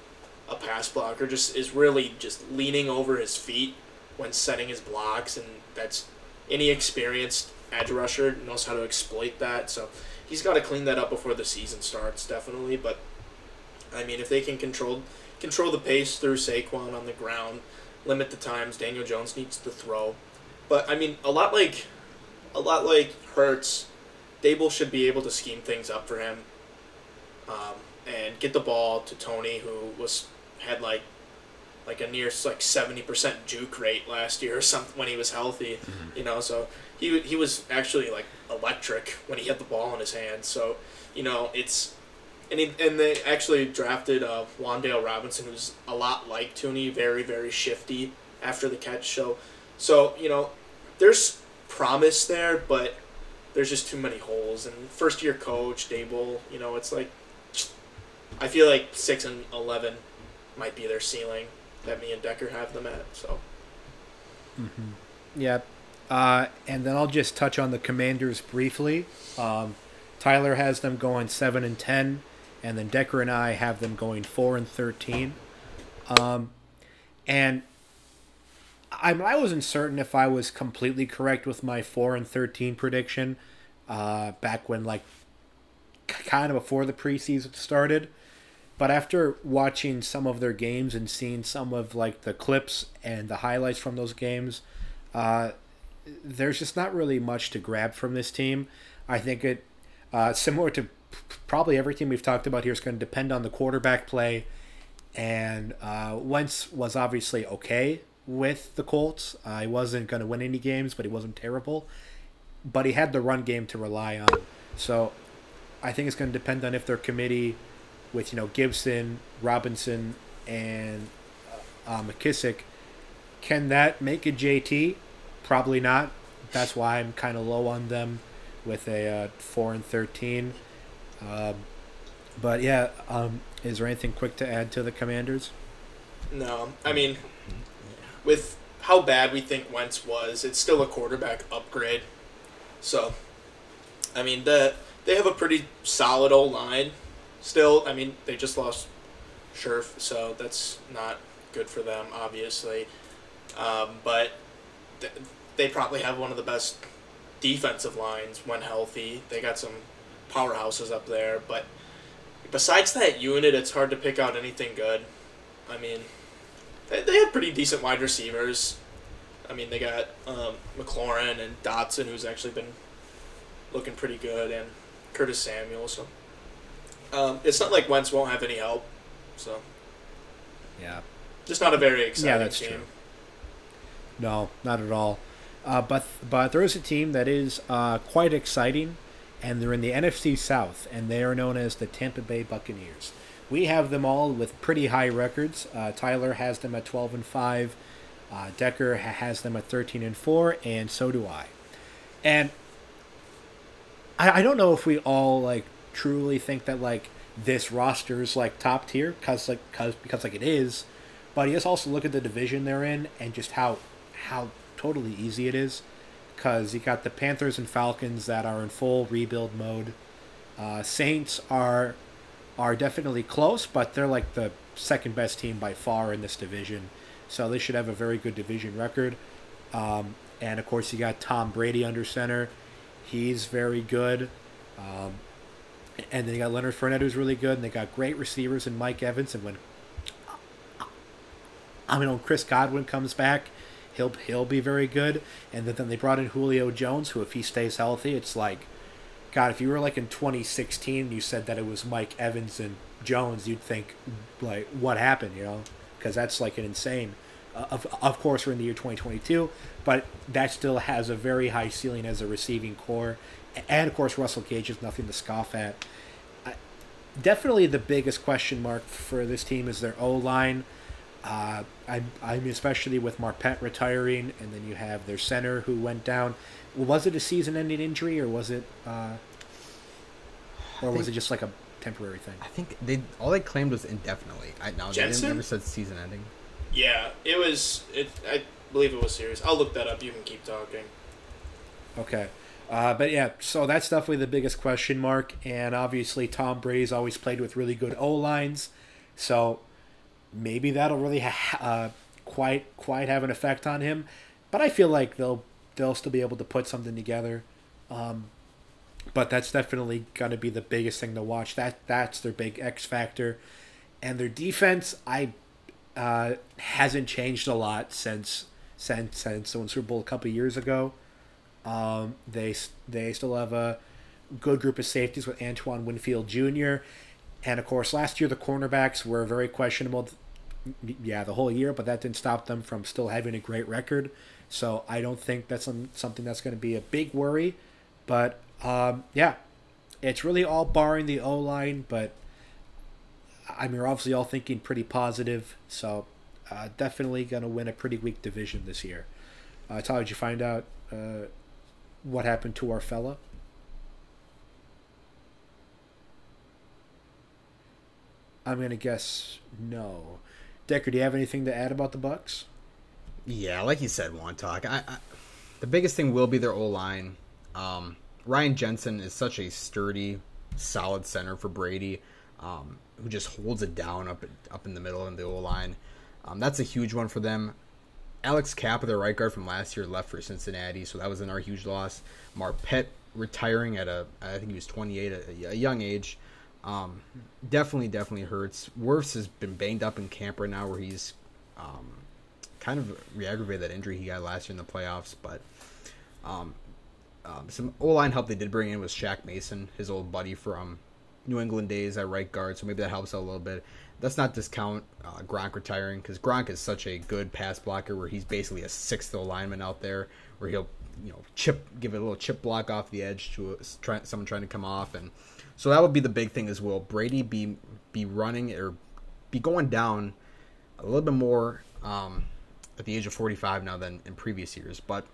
a pass blocker. Just is really just leaning over his feet when setting his blocks, and that's any experienced edge rusher knows how to exploit that. So he's got to clean that up before the season starts, definitely. But I mean, if they can control control the pace through Saquon on the ground, limit the times Daniel Jones needs to throw. But I mean, a lot like a lot like Hurts, Daboll should be able to scheme things up for him, um, and get the ball to Toney, who was had like like a near like seventy percent juke rate last year or something when he was healthy. You know, so he he was actually like electric when he had the ball in his hand. So you know, it's and he, and they actually drafted uh, Wan'Dale Robinson, who's a lot like Toney, very very shifty after the catch. So, so you know, there's promise there, but there's just too many holes. And first year coach Daboll, you know, it's like I feel like six and eleven might be their ceiling that me and Decker have them at. So Yeah. Uh, and then I'll just touch on the Commanders briefly. Um, Tyler has them going seven and ten, and then Decker and I have them going four and thirteen. Um, and I, I wasn't certain if I was completely correct with my four and thirteen prediction uh, back when like kind of before the preseason started. But after watching some of their games and seeing some of like the clips and the highlights from those games, uh, there's just not really much to grab from this team. I think it, uh, similar to probably every team we've talked about here, is going to depend on the quarterback play. And uh, Wentz was obviously okay with the Colts. Uh, wasn't going to win any games, but he wasn't terrible. But he had the run game to rely on. So I think it's going to depend on if their committee, with you know Gibson, Robinson, and uh, uh, McKissic, can that make a JT? Probably not. That's why I'm kind of low on them with a uh, four and thirteen. Um, but yeah, um, is there anything quick to add to the Commanders? no, I mean, with how bad we think Wentz was, it's still a quarterback upgrade. So, I mean, the they have a pretty solid old line. Still, I mean, they just lost Scherff, so that's not good for them, obviously. Um, but th- they probably have one of the best defensive lines when healthy. They got some powerhouses up there, but besides that unit, it's hard to pick out anything good. I mean, they, they have pretty decent wide receivers. I mean, they got um, McLaurin and Dotson, who's actually been looking pretty good, and Curtis Samuel. So um, it's not like Wentz won't have any help. So Yeah. just not a very exciting that's team. true. No, not at all. Uh, but but there is a team that is uh, quite exciting, and they're in the NFC South, and they are known as the Tampa Bay Buccaneers. We have them all with pretty high records. Uh, Tyler has them at 12 and 5. Uh, Decker ha- has them at 13 and 4, and so do I. And I, I don't know if we all like truly think that like this roster is like top tier cause like cause because like it is, but you just also look at the division they're in and just how how totally easy it is. Cause you got the Panthers and Falcons that are in full rebuild mode. Uh, Saints are are definitely close, but they're like the second best team by far in this division. So they should have a very good division record. Um, and of course, you got Tom Brady under center. He's very good. Um, and then you got Leonard Fournette, who's really good. And they got great receivers in Mike Evans. And when I mean, when Chris Godwin comes back, he'll he'll be very good. And then they brought in Julio Jones, who if he stays healthy, it's like, God, if you were like in 2016, and you said that it was Mike Evans and Jones, you'd think like, what happened, you know? Because that's like an insane. Uh, of of course, we're in the year 2022, but that still has a very high ceiling as a receiving core. And of course, Russell Gage is nothing to scoff at. I, definitely the biggest question mark for this team is their O line. Uh, I, I mean, especially with Marpet retiring, and then you have their center who went down. Was it a season-ending injury, or was it, uh, or was it just like a temporary thing? I think they all they claimed was indefinitely. I know they Jensen? didn't, never said season ending. Yeah, it was. It. I believe it was serious. I'll look that up. You can keep talking. Okay. Uh, but yeah, so that's definitely the biggest question mark. And obviously, Tom Brady's always played with really good O lines. So maybe that'll really ha- uh, quite quite have an effect on him. But I feel like they'll they'll still be able to put something together. Um, but that's definitely going to be the biggest thing to watch. That that's their big X factor, and their defense I uh, hasn't changed a lot since since since the Super Bowl a couple years ago. Um, they they still have a good group of safeties with Antoine Winfield Jr. And of course, last year the cornerbacks were very questionable. Yeah, the whole year, but that didn't stop them from still having a great record. So I don't think that's some, something that's going to be a big worry. But um, yeah, it's really all barring the O line. But I mean, obviously all thinking pretty positive. So uh, definitely going to win a pretty weak division this year. Uh, Tyler, did you find out uh, what happened to our fella? I'm gonna guess no. Decker, do you have anything to add about the Bucks? Yeah, like you said, talk. I, I, the biggest thing will be their O line. Um, Ryan Jensen is such a sturdy, solid center for Brady, um, who just holds it down up up in the middle in the O line. Um, that's a huge one for them. Alex Cappa, their right guard from last year, left for Cincinnati, so that was another huge loss. Marpet retiring at a, I think he was 28, a, a young age. Um, definitely, definitely hurts. Wirfs has been banged up in camp right now, where he's um, kind of re-aggravated that injury he got last year in the playoffs. But um, um, some O line help they did bring in was Shaq Mason, his old buddy from New England days at right guard, so maybe that helps out a little bit. Let's not discount uh, Gronk retiring because Gronk is such a good pass blocker, where he's basically a sixth alignment out there, where he'll you know chip give it a little chip block off the edge to a, try, someone trying to come off and so that would be the big thing as well. Brady be be running or be going down a little bit more um, at the age of 45 now than in previous years, but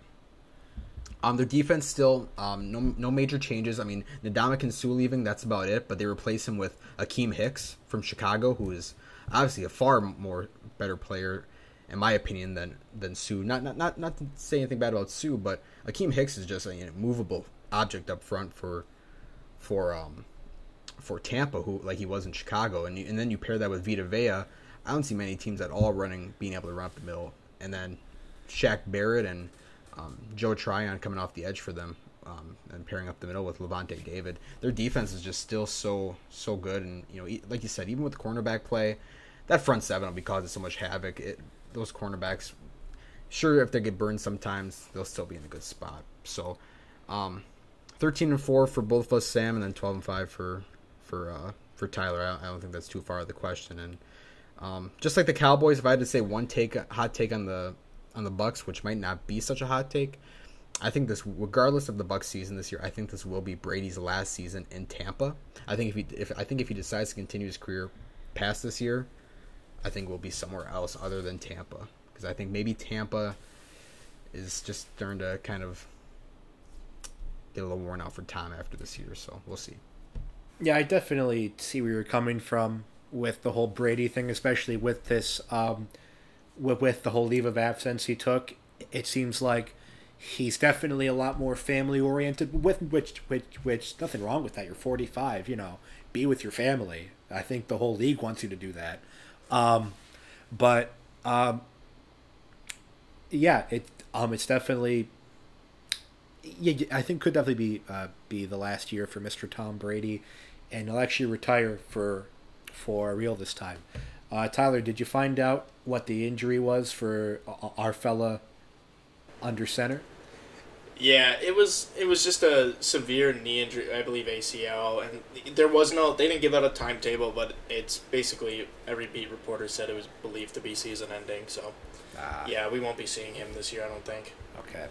um, their defense still um, no no major changes. I mean, Ndamukong Suh leaving, that's about it. But they replace him with Akiem Hicks from Chicago, who is obviously a far more better player, in my opinion, than than Suh. Not not not not to say anything bad about Suh, but Akiem Hicks is just a you know, movable object up front for for um for Tampa, who like he was in Chicago, and you, and then you pair that with Vita Vea. I don't see many teams at all running being able to run up the middle, and then Shaq Barrett and um, Joe Tryon coming off the edge for them um, and pairing up the middle with Lavonte David. Their defense is just still so so good, and you know, like you said, even with the cornerback play, that front seven will be causing so much havoc. It, those cornerbacks, sure, if they get burned sometimes, they'll still be in a good spot. So, um, thirteen and four for both of us, Sam, and then twelve and five for for uh, for Tyler. I, I don't think that's too far of the question. And um, just like the Cowboys, if I had to say one take, hot take on the on the Bucks, which might not be such a hot take, I think this, regardless of the Bucks season this year, I think this will be Brady's last season in Tampa. I think if he, if I think if he decides to continue his career past this year, I think we'll be somewhere else other than Tampa because I think maybe Tampa is just starting to kind of get a little worn out for Tom after this year. So we'll see. Yeah, I definitely see where you're coming from with the whole Brady thing, especially with this, um, with, with the whole leave of absence he took. It seems like he's definitely a lot more family oriented. With which, which, which, nothing wrong with that. You're 45, you know, be with your family. I think the whole league wants you to do that. Um, but um, yeah, it um, it's definitely yeah, I think could definitely be uh, be the last year for Mr. Tom Brady, and he'll actually retire for for real this time. Uh, Tyler, did you find out what the injury was for our fella under center? Yeah, it was it was just a severe knee injury, I believe ACL, and there was no they didn't give out a timetable, but it's basically every beat reporter said it was believed to be season ending. So, ah. yeah, we won't be seeing him this year, I don't think. Okay,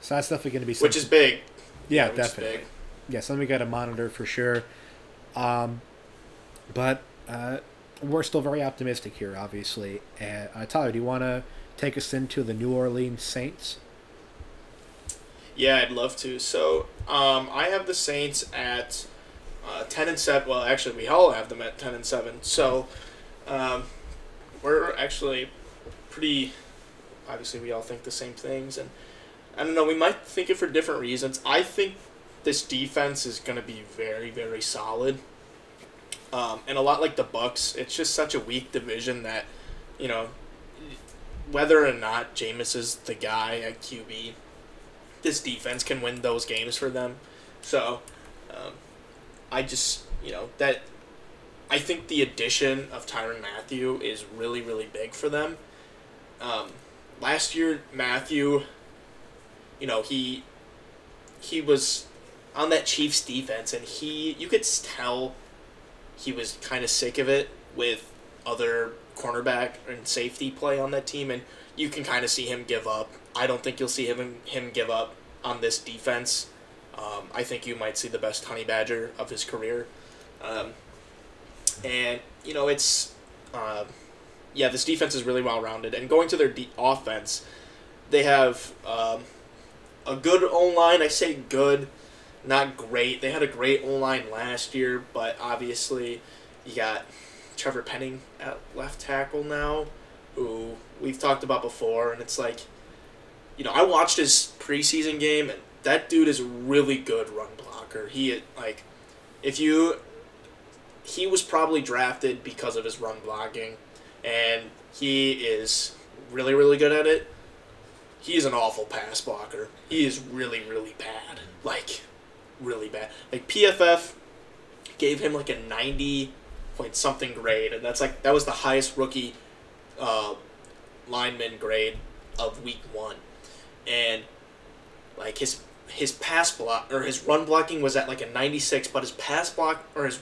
so that's definitely going to be something. which is big. Yeah, yeah definitely. Big. Yeah, something we got to monitor for sure. Um, but uh, we're still very optimistic here, obviously. Uh, uh, Tyler, do you want to take us into the New Orleans Saints? Yeah, I'd love to. So um, I have the Saints at uh, ten and seven. Well, actually, we all have them at ten and seven. So um, we're actually pretty. Obviously, we all think the same things, and I don't know. We might think it for different reasons. I think this defense is going to be very, very solid. Um, and a lot like the Bucks, it's just such a weak division that, you know, whether or not Jameis is the guy at QB, this defense can win those games for them. So, um, I just you know that I think the addition of Tyrann Mathieu is really really big for them. Um, last year, Mathieu, you know he he was on that Chiefs defense, and he you could tell he was kind of sick of it with other cornerback and safety play on that team, and you can kind of see him give up. I don't think you'll see him him give up on this defense. Um, I think you might see the best honey badger of his career, um, and you know it's uh, yeah this defense is really well rounded. And going to their de- offense, they have um, a good O line. I say good, not great. They had a great O line last year, but obviously you got Trevor Penning at left tackle now, who we've talked about before, and it's like you know, I watched his preseason game, and that dude is a really good run blocker. He like, if you, he was probably drafted because of his run blocking, and he is really really good at it. He's an awful pass blocker. He is really really bad, like, really bad. Like PFF gave him like a ninety point something grade, and that's like that was the highest rookie uh, lineman grade of week one and like his his pass block or his run blocking was at like a 96 but his pass block or his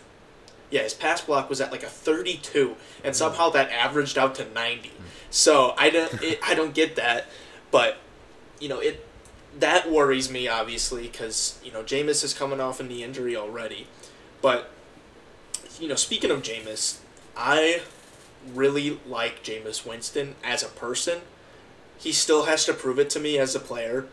yeah his pass block was at like a 32 and mm. somehow that averaged out to 90 mm. so i don't it, i don't get that but you know it that worries me obviously because you know Jameis is coming off a knee injury already but you know speaking of Jameis i really like Jameis Winston as a person he still has to prove it to me as a player,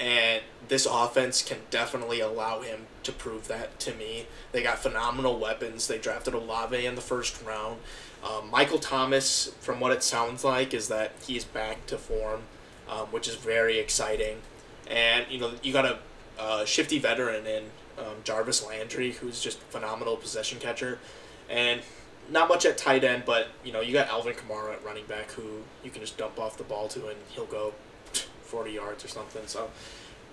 and this offense can definitely allow him to prove that to me. They got phenomenal weapons. They drafted Olave in the first round. Um, Michael Thomas, from what it sounds like, is that he's back to form, um, which is very exciting. And you know, you got a uh, shifty veteran in um, Jarvis Landry, who's just phenomenal possession catcher, and not much at tight end, but you know you got Alvin Kamara at running back who you can just dump off the ball to and he'll go forty yards or something. So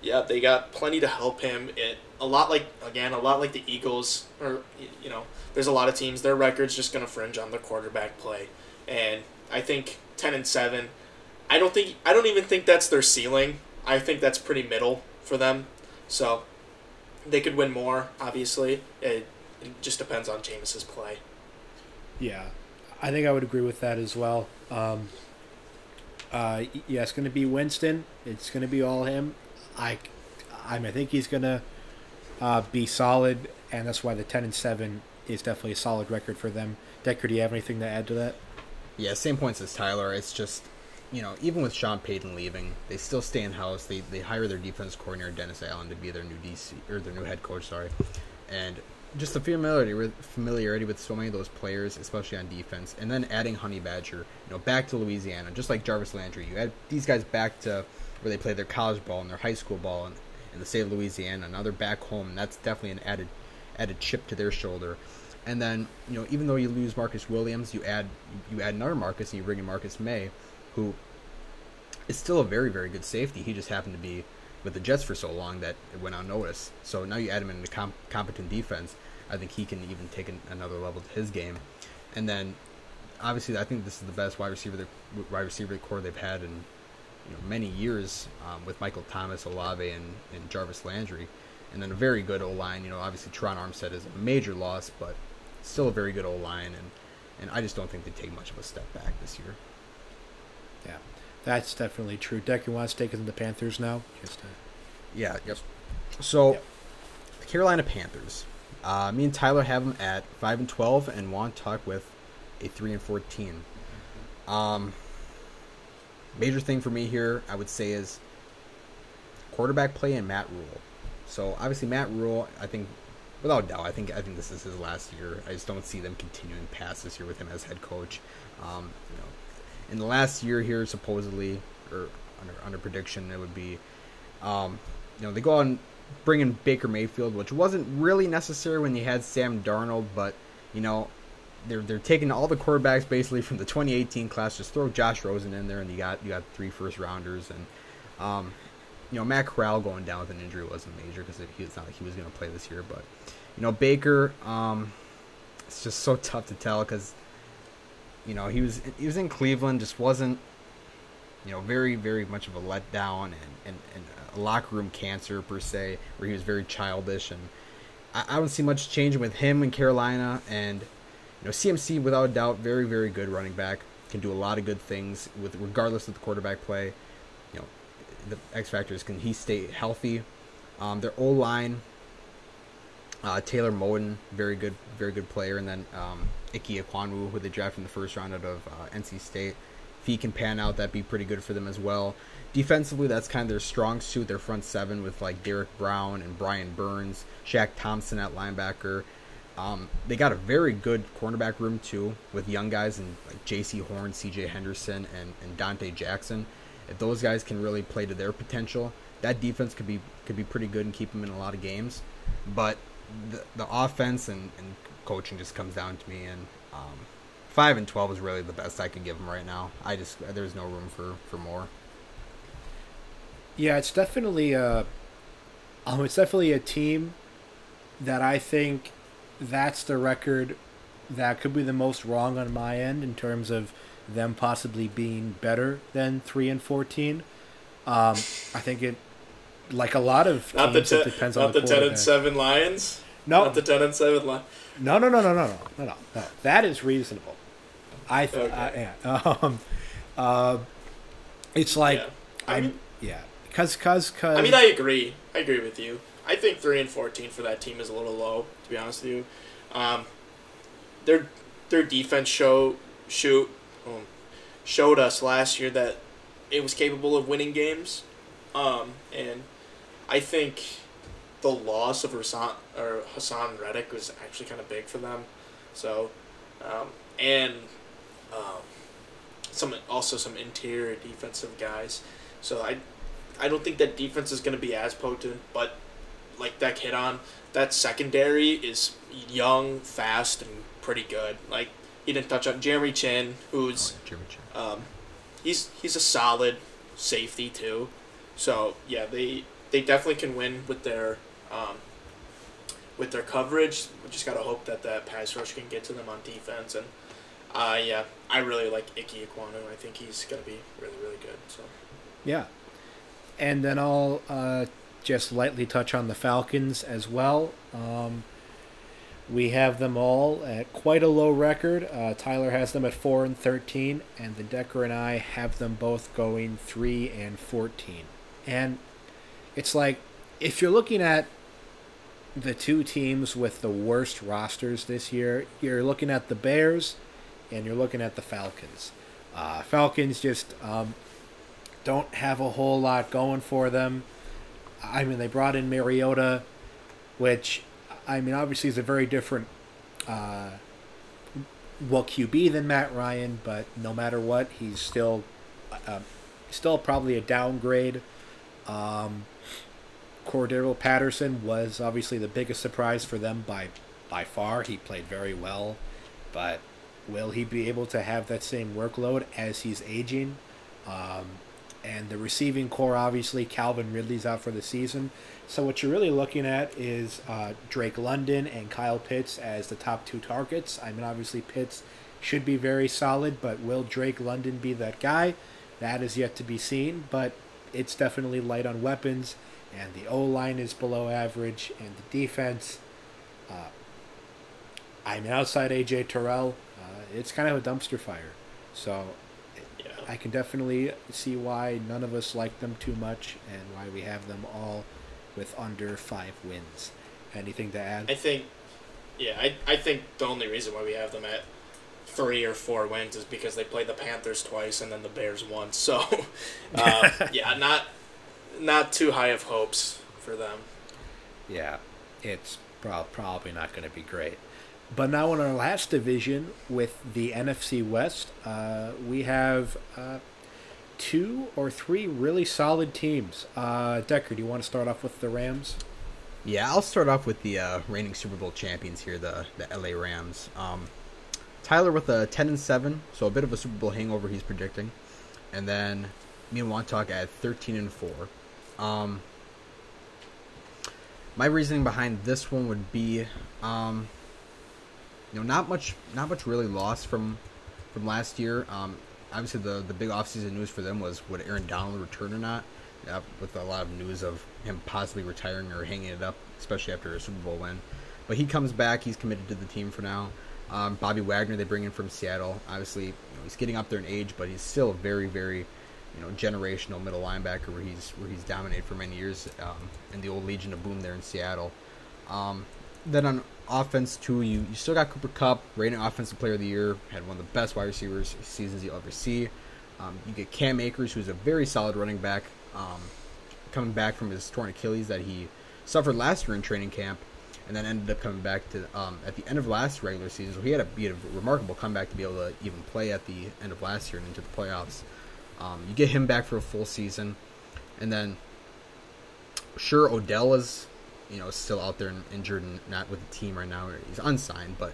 yeah, they got plenty to help him. It a lot like again a lot like the Eagles or you know there's a lot of teams their records just gonna fringe on the quarterback play, and I think ten and seven. I don't think I don't even think that's their ceiling. I think that's pretty middle for them. So they could win more. Obviously, it, it just depends on Jameis's play. Yeah, I think I would agree with that as well. Um, uh, yeah, it's going to be Winston. It's going to be all him. I, I, mean, I think he's gonna uh, be solid, and that's why the ten and seven is definitely a solid record for them. Decker, do you have anything to add to that? Yeah, same points as Tyler. It's just, you know, even with Sean Payton leaving, they still stay in house. They they hire their defense coordinator Dennis Allen to be their new DC or their new head coach. Sorry, and just the familiarity with familiarity with so many of those players, especially on defense, and then adding Honey Badger, you know, back to Louisiana, just like Jarvis Landry. You add these guys back to where they play their college ball and their high school ball in, in the state of Louisiana. Now they're back home, and that's definitely an added added chip to their shoulder. And then, you know, even though you lose Marcus Williams, you add you add another Marcus and you bring in Marcus Maye, who is still a very very good safety. He just happened to be with the Jets for so long that it went unnoticed. So now you add him in the comp- competent defense. I think he can even take an, another level to his game. And then, obviously, I think this is the best wide receiver wide receiver core they've had in you know, many years um, with Michael Thomas, Olave, and, and Jarvis Landry. And then a very good O line. You know, obviously Terron Armstead is a major loss, but still a very good O line. And, and I just don't think they take much of a step back this year. Yeah, that's definitely true. Deck, you want to take us to the Panthers now? Just to... Yeah, yep. So, Yep. the Carolina Panthers. Uh, me and Tyler have them at five and twelve, and Juan Tuck with a three and fourteen. Um, major thing for me here, I would say, is quarterback play and Matt Rhule. So obviously Matt Rhule, I think, without doubt, I think I think this is his last year. I just don't see them continuing past this year with him as head coach. Um, you know, in the last year here, supposedly, or under under prediction, it would be, um, you know, they go on bring in Baker Mayfield, which wasn't really necessary when they had Sam Darnold, but you know, they're they're taking all the quarterbacks basically from the 2018 class. Just throw Josh Rosen in there, and you got you got three first rounders, and um, you know, Matt Corral going down with an injury wasn't major because it, it's not like he was going to play this year, but you know, Baker, um, it's just so tough to tell because you know he was he was in Cleveland, just wasn't you know very very much of a letdown and and, and a locker room cancer per se, where he was very childish, and I, I don't see much change with him in Carolina, and you know CMC without a doubt very very good running back, can do a lot of good things with regardless of the quarterback play. You know, the X factor is can he stay healthy? Um, their O line, uh, Taylor Moton, very good, very good player, and then um, Ike Ekwonu, who they drafted in the first round out of uh, NC State. If he can pan out, that'd be pretty good for them as well. Defensively, that's kind of their strong suit, their front seven with like Derrick Brown and Brian Burns, Shaq Thompson at linebacker. Um, they got a very good cornerback room too, with young guys and like Jaycee Horn, C.J. Henderson, and, and Donte Jackson. If those guys can really play to their potential, that defense could be could be pretty good and keep them in a lot of games. But the the offense and, and coaching just comes down to me, and um, five and twelve is really the best I can give them right now. I just there's no room for for more. Yeah, it's definitely a, um, it's definitely a team that I think that's the record that could be the most wrong on my end in terms of them possibly being better than three and fourteen. Um, I think it, like a lot of not the ten, depends not on the, the ten and seven Lions. No, not the ten and seven Lions. No, no, no, no, no, no, no, no. no. That is reasonable. I, think. okay. I yeah. Um, uh, it's like yeah. I mean, I'm yeah, cause cause cause. I mean, I agree. I agree with you. I think three and fourteen for that team is a little low, to be honest with you. Um, their their defense show shoot um, showed us last year that it was capable of winning games, um, and I think the loss of Hassan or Haason Reddick was actually kind of big for them. So, um, and um, some also some interior defensive guys. So I I don't think that defense is going to be as potent, but like that hit on, that secondary is young, fast, and pretty good. Like he didn't touch on Jeremy Chinn, who's Oh, Jimmy Chin. um, he's he's a solid safety too. So yeah, they they definitely can win with their um, with their coverage. We just gotta hope that that pass rush can get to them on defense. And uh, yeah, I really like Ike Ekwonu. I think he's gonna be really really good. So Yeah. And then I'll uh, just lightly touch on the Falcons as well. Um, we have them all at quite a low record. Uh, Tyler has them at 4 and 13, and the Decker and I have them both going 3 and 14. And, it's like if you're looking at the two teams with the worst rosters this year, you're looking at the Bears and you're looking at the Falcons. Uh, Falcons just um, don't have a whole lot going for them. I mean, they brought in Mariota, which, I mean, obviously is a very different, uh, well, QB than Matt Ryan, but no matter what, he's still, uh, still probably a downgrade. Um, Cordarrelle Patterson was obviously the biggest surprise for them by by far. He played very well, but will he be able to have that same workload as he's aging? Um, and the receiving core, obviously, Calvin Ridley's out for the season. So what you're really looking at is uh, Drake London and Kyle Pitts as the top two targets. I mean, obviously Pitts should be very solid, but will Drake London be that guy? That is yet to be seen, but it's definitely light on weapons and the O line is below average, and the defense. Uh, I mean, outside AJ Terrell, uh, it's kind of a dumpster fire. So Yeah. I can definitely see why none of us like them too much, and why we have them all with under five wins. Anything to add? I think, yeah, I, I think the only reason why we have them at three or four wins is because they played the Panthers twice and then the Bears once. So, um, yeah, not not too high of hopes for them. Yeah, it's prob- probably not going to be great. But now in our last division with the NFC West, uh, we have uh, two or three really solid teams. Uh, Decker, do you want to start off with the Rams? Yeah, I'll start off with the uh, reigning Super Bowl champions here, the the LA Rams. Um, Tyler with a ten and seven, so a bit of a Super Bowl hangover he's predicting, and then me and Wantalk at thirteen and four. Um, my reasoning behind this one would be, um, you know, not much, not much really lost from from last year. Um, obviously, the the big offseason news for them was would Aaron Donald return or not, with a lot of news of him possibly retiring or hanging it up, especially after a Super Bowl win. But he comes back. He's committed to the team for now. Um, Bobby Wagner they bring in from Seattle. Obviously, you know, he's getting up there in age, but he's still very, very, you know, generational middle linebacker where he's where he's dominated for many years um, in the old Legion of Boom there in Seattle. Um, then on offense too, you, you still got Cooper Kupp, rated offensive player of the year, had one of the best wide receivers seasons you'll ever see. Um, you get Cam Akers, who's a very solid running back, um, coming back from his torn Achilles that he suffered last year in training camp, and then ended up coming back to um, at the end of last regular season. So he had a he had a remarkable comeback to be able to even play at the end of last year and into the playoffs. Um, you get him back for a full season, and then sure Odell is you know still out there and injured and not with the team right now. He's unsigned, but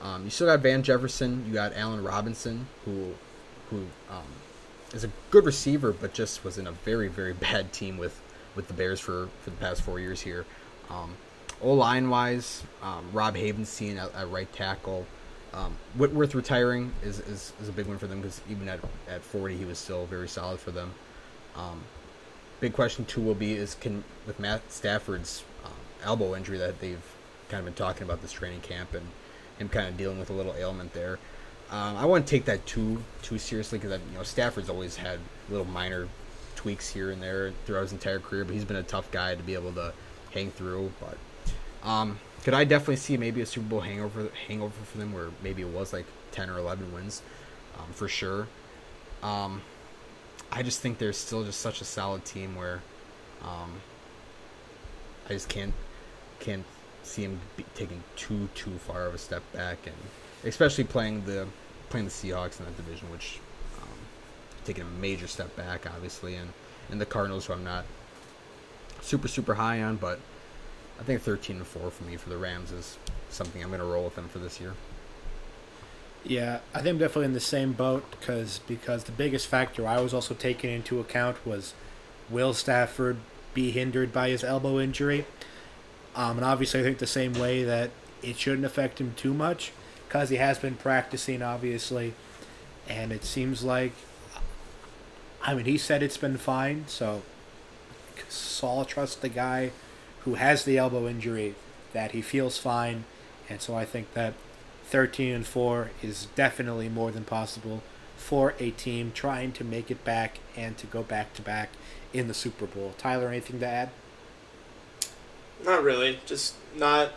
um, you still got Van Jefferson. You got Allen Robinson, who who um, is a good receiver, but just was in a very very bad team with with the Bears for for the past four years here. Um, O line wise, um, Rob Havenstein at, at right tackle. Um, Whitworth retiring is, is, is a big one for them because even at, at 40, he was still very solid for them. Um, big question too will be is can with Matt Stafford's um, elbow injury that they've kind of been talking about this training camp and him kind of dealing with a little ailment there. Um, I wouldn't take that too too seriously because you know Stafford's always had little minor tweaks here and there throughout his entire career, but he's been a tough guy to be able to hang through. But um, could I definitely see maybe a Super Bowl hangover hangover for them where maybe it was like ten or eleven wins, um, for sure. Um, I just think they're still just such a solid team where, um, I just can't can't see him taking too too far of a step back, and especially playing the playing the Seahawks in that division, which um, taking a major step back, obviously, and and the Cardinals, who I'm not super super high on, but I think 13 and four for me for the Rams is something I'm going to roll with them for this year. Yeah, I think I'm definitely in the same boat because because the biggest factor I was also taking into account was will Stafford be hindered by his elbow injury? Um, and obviously, I think the same way that it shouldn't affect him too much because he has been practicing, obviously, and it seems like I mean he said it's been fine, so Saul trusts the guy who has the elbow injury that he feels fine, and so I think that 13 and 4 is definitely more than possible for a team trying to make it back and to go back to back in the Super Bowl. Tyler, anything to add? Not really. Just not.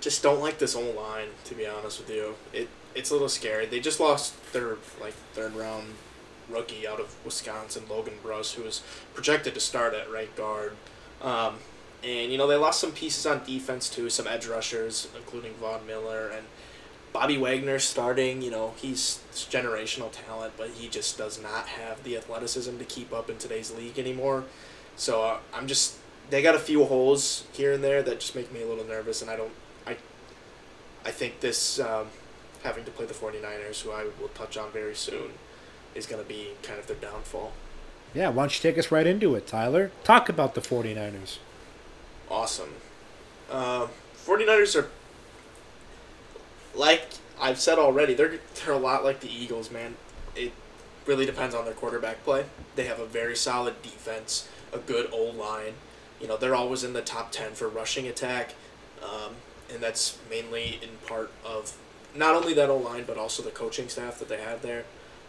Just don't like this old line. To be honest with you, it it's a little scary. They just lost their like third round rookie out of Wisconsin, Logan Bruss, who was projected to start at right guard. Um, and you know they lost some pieces on defense too, some edge rushers, including Von Miller and Bobby Wagner starting. You know he's generational talent, but he just does not have the athleticism to keep up in today's league anymore. So uh, I'm just they got a few holes here and there that just make me a little nervous, and I don't I I think this um, having to play the 49ers, who I will touch on very soon, is going to be kind of their downfall. Yeah, why don't you take us right into it, Tyler? Talk about the 49ers awesome. Uh, 49ers are like I've said already. They're they're a lot like the Eagles, man. It really depends on their quarterback play. They have a very solid defense, a good old line. You know, they're always in the top ten for rushing attack, um, and that's mainly in part of not only that old line but also the coaching staff that they have there.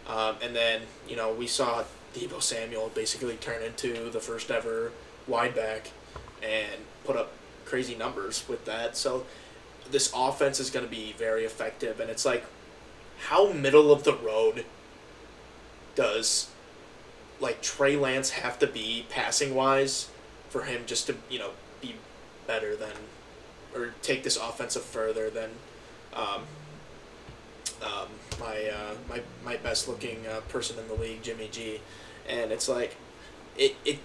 Um, and then you know we saw Deebo Samuel basically turn into the first ever wide back and put up crazy numbers with that. So this offense is going to be very effective, and it's like, how middle of the road does like Trey Lance have to be passing wise for him just to you know be better than or take this offensive further than um, um, my uh, my my best looking uh, person in the league, Jimmy G, and it's like it it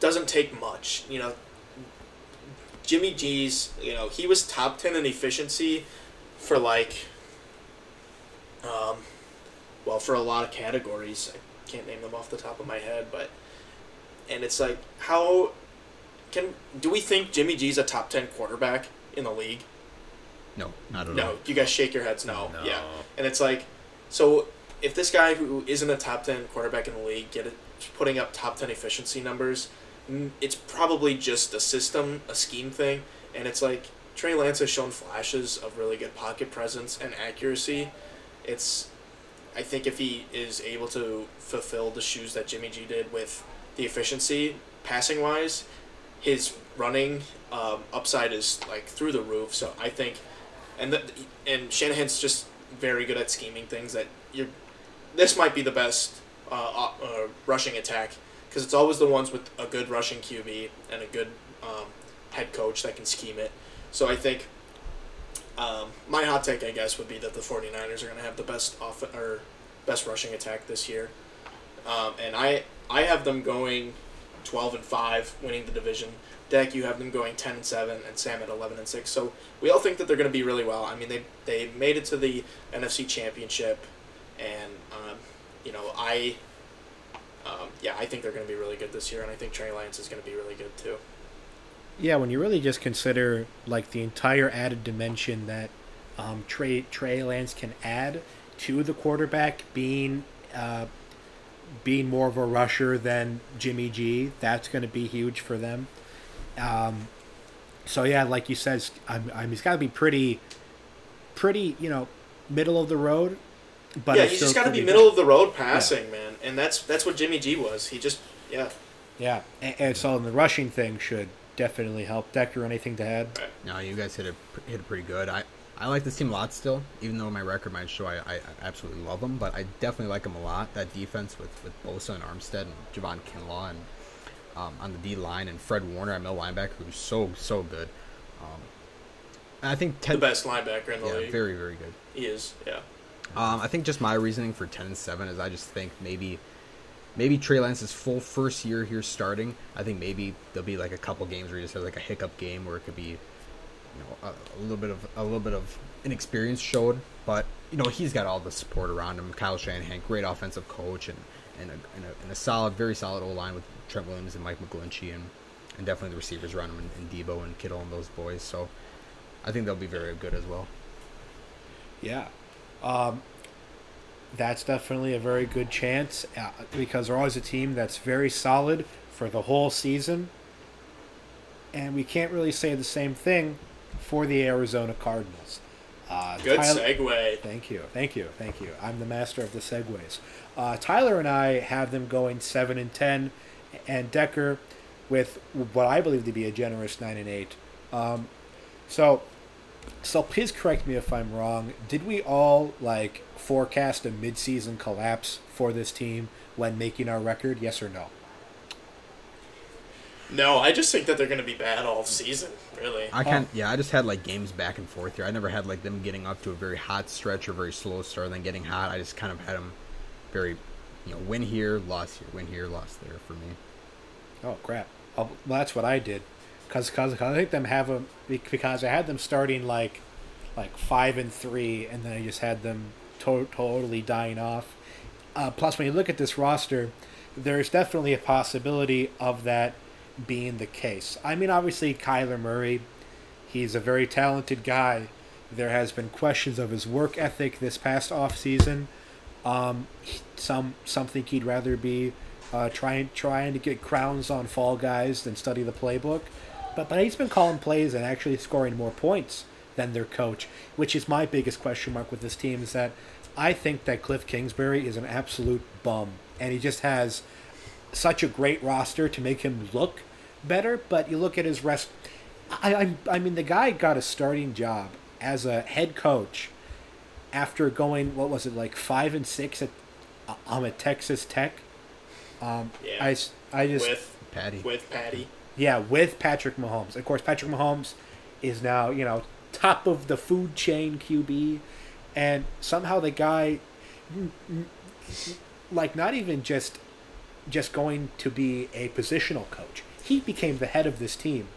doesn't take much, you know. Jimmy G's, you know, he was top 10 in efficiency for like, um, well, for a lot of categories. I can't name them off the top of my head, but, and it's like, how can, do we think Jimmy G's a top 10 quarterback in the league? No, not at no, all. No, you guys shake your heads no. no. Yeah. And it's like, so if this guy who isn't a top 10 quarterback in the league get it, putting up top 10 efficiency numbers, it's probably just a system, a scheme thing, and it's like Trey Lance has shown flashes of really good pocket presence and accuracy. It's, I think, if he is able to fulfill the shoes that Jimmy G did with the efficiency, passing wise, his running um, upside is like through the roof. So I think, and the, and Shanahan's just very good at scheming things that you're. This might be the best uh, uh, rushing attack because it's always the ones with a good rushing QB and a good um, head coach that can scheme it. So I think um, my hot take, I guess, would be that the 49ers are going to have the best off or best rushing attack this year. Um, and I I have them going 12 and 5, winning the division. Deck, you have them going 10 and 7, and Sam at 11 and 6. So we all think that they're going to be really well. I mean, they they made it to the NFC Championship, and um, you know I um, yeah, I think they're going to be really good this year, and I think Trey Lance is going to be really good too. Yeah, when you really just consider like the entire added dimension that um, Trey Trey Lance can add to the quarterback being uh, being more of a rusher than Jimmy G, that's going to be huge for them. Um, so yeah, like you said, I'm, I'm, he's got to be pretty, pretty, you know, middle of the road. But yeah, he's just got to be middle of the road passing, yeah. man, and that's that's what Jimmy G was. He just yeah. Yeah, and, and so the rushing thing should definitely help. Decker, anything to add? No, you guys hit it hit it pretty good. I I like this team a lot still, even though my record might show I, I absolutely love them, but I definitely like them a lot. That defense with, with Bosa and Armstead and Javon Kinlaw and um, on the D line and Fred Warner at middle linebacker, who's so so good. Um, and I think ten, the best linebacker in the yeah, league. Very very good. He is. Yeah. Um, I think just my reasoning for ten and seven is I just think maybe maybe Trey Lance's full first year here starting. I think maybe there'll be like a couple games where he just has like a hiccup game where it could be, you know, a, a little bit of a little bit of inexperience showed. But you know he's got all the support around him. Kyle Shanahan, great offensive coach, and and a, and a, and a solid, very solid O line with Trent Williams and Mike McGlinchey, and and definitely the receivers around him and, and Deebo and Kittle and those boys. So I think they'll be very good as well. Yeah. Um, that's definitely a very good chance uh, because they're always a team that's very solid for the whole season. And we can't really say the same thing for the Arizona Cardinals. Uh, good Tyler, segue. Thank you, thank you, thank you. I'm the master of the segues. Uh, Tyler and I have them going seven and ten, and Decker with what I believe to be a generous nine and eight. Um, so, so please correct me if I'm wrong. Did we all like forecast a midseason collapse for this team when making our record? Yes or no? No, I just think that they're going to be bad all season. Really. I can't. yeah, I just had like games back and forth here. I never had like them getting up to a very hot stretch or very slow start, and then getting hot. I just kind of had them very, you know, win here, loss here, win here, loss there for me. Oh crap! Oh, well, that's what I did, cause, cause, cause I think them have them because I had them starting like, like five and three, and then I just had them to- totally dying off. Uh, plus, when you look at this roster, there's definitely a possibility of that being the case. I mean, obviously, Kyler Murray, he's a very talented guy. There has been questions of his work ethic this past off season. Um, some some think he'd rather be uh, trying trying to get crowns on fall guys than study the playbook. But but he's been calling plays and actually scoring more points than their coach, which is my biggest question mark with this team. Is that I think that Cliff Kingsbury is an absolute bum, and he just has such a great roster to make him look better. But you look at his rest. I I, I mean the guy got a starting job as a head coach after going what was it like five and six at um at Texas Tech. Um, Yeah. I just with Patty. with Patty. Yeah with Patrick Mahomes. Of course, Patrick Mahomes is now you know top of the food chain QB, and somehow the guy, like not even just just going to be a positional coach. He became the head of this team,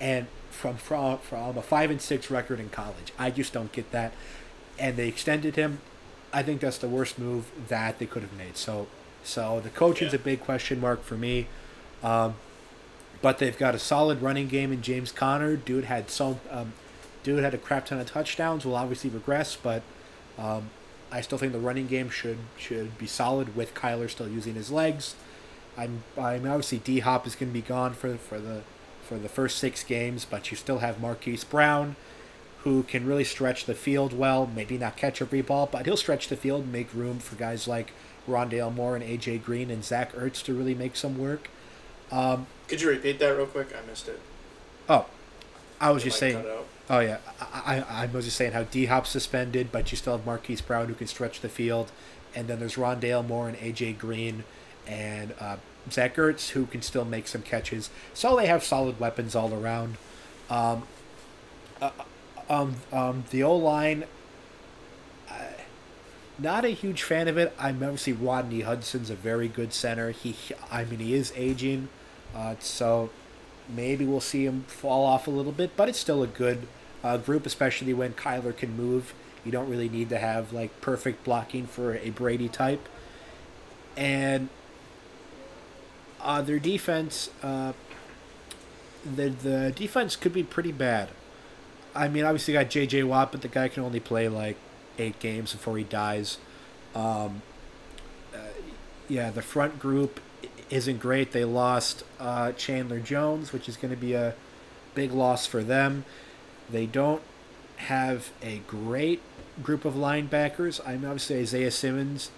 and from from from a five and six record in college. I just don't get that, and they extended him. I think that's the worst move that they could have made. So, so the coaching's Yeah. a big question mark for me. Um, but they've got a solid running game in James Conner. Dude had so, um, dude had a crap ton of touchdowns. Will obviously regress, but um, I still think the running game should should be solid with Kyler still using his legs. I'm I'm obviously D Hop is going to be gone for for the for the first six games, but you still have Marquise Brown, who can really stretch the field well. Maybe not catch every ball, but he'll stretch the field, and make room for guys like Rondale Moore and AJ Green and Zach Ertz to really make some work. Um, Could you repeat that real quick? I missed it. oh, I was The just saying. Oh yeah, I, I I was just saying how D Hop suspended, but you still have Marquise Brown who can stretch the field, and then there's Rondale Moore and AJ Green, and uh, Zach Ertz who can still make some catches. So they have solid weapons all around. Um, uh, um, um, the O line, not a huge fan of it. I'm obviously Rodney Hudson's a very good center. He, I mean, he is aging, uh, so maybe we'll see him fall off a little bit, but it's still a good uh, group, especially when Kyler can move. You don't really need to have like perfect blocking for a Brady type, and uh, their defense, uh, the the defense could be pretty bad. I mean, obviously got J.J. Watt, but the guy can only play like eight games before he dies. Um, uh, yeah, the front group isn't great. They lost uh, Chandler Jones, which is going to be a big loss for them. They don't have a great group of linebackers. I mean, obviously Isaiah Simmons.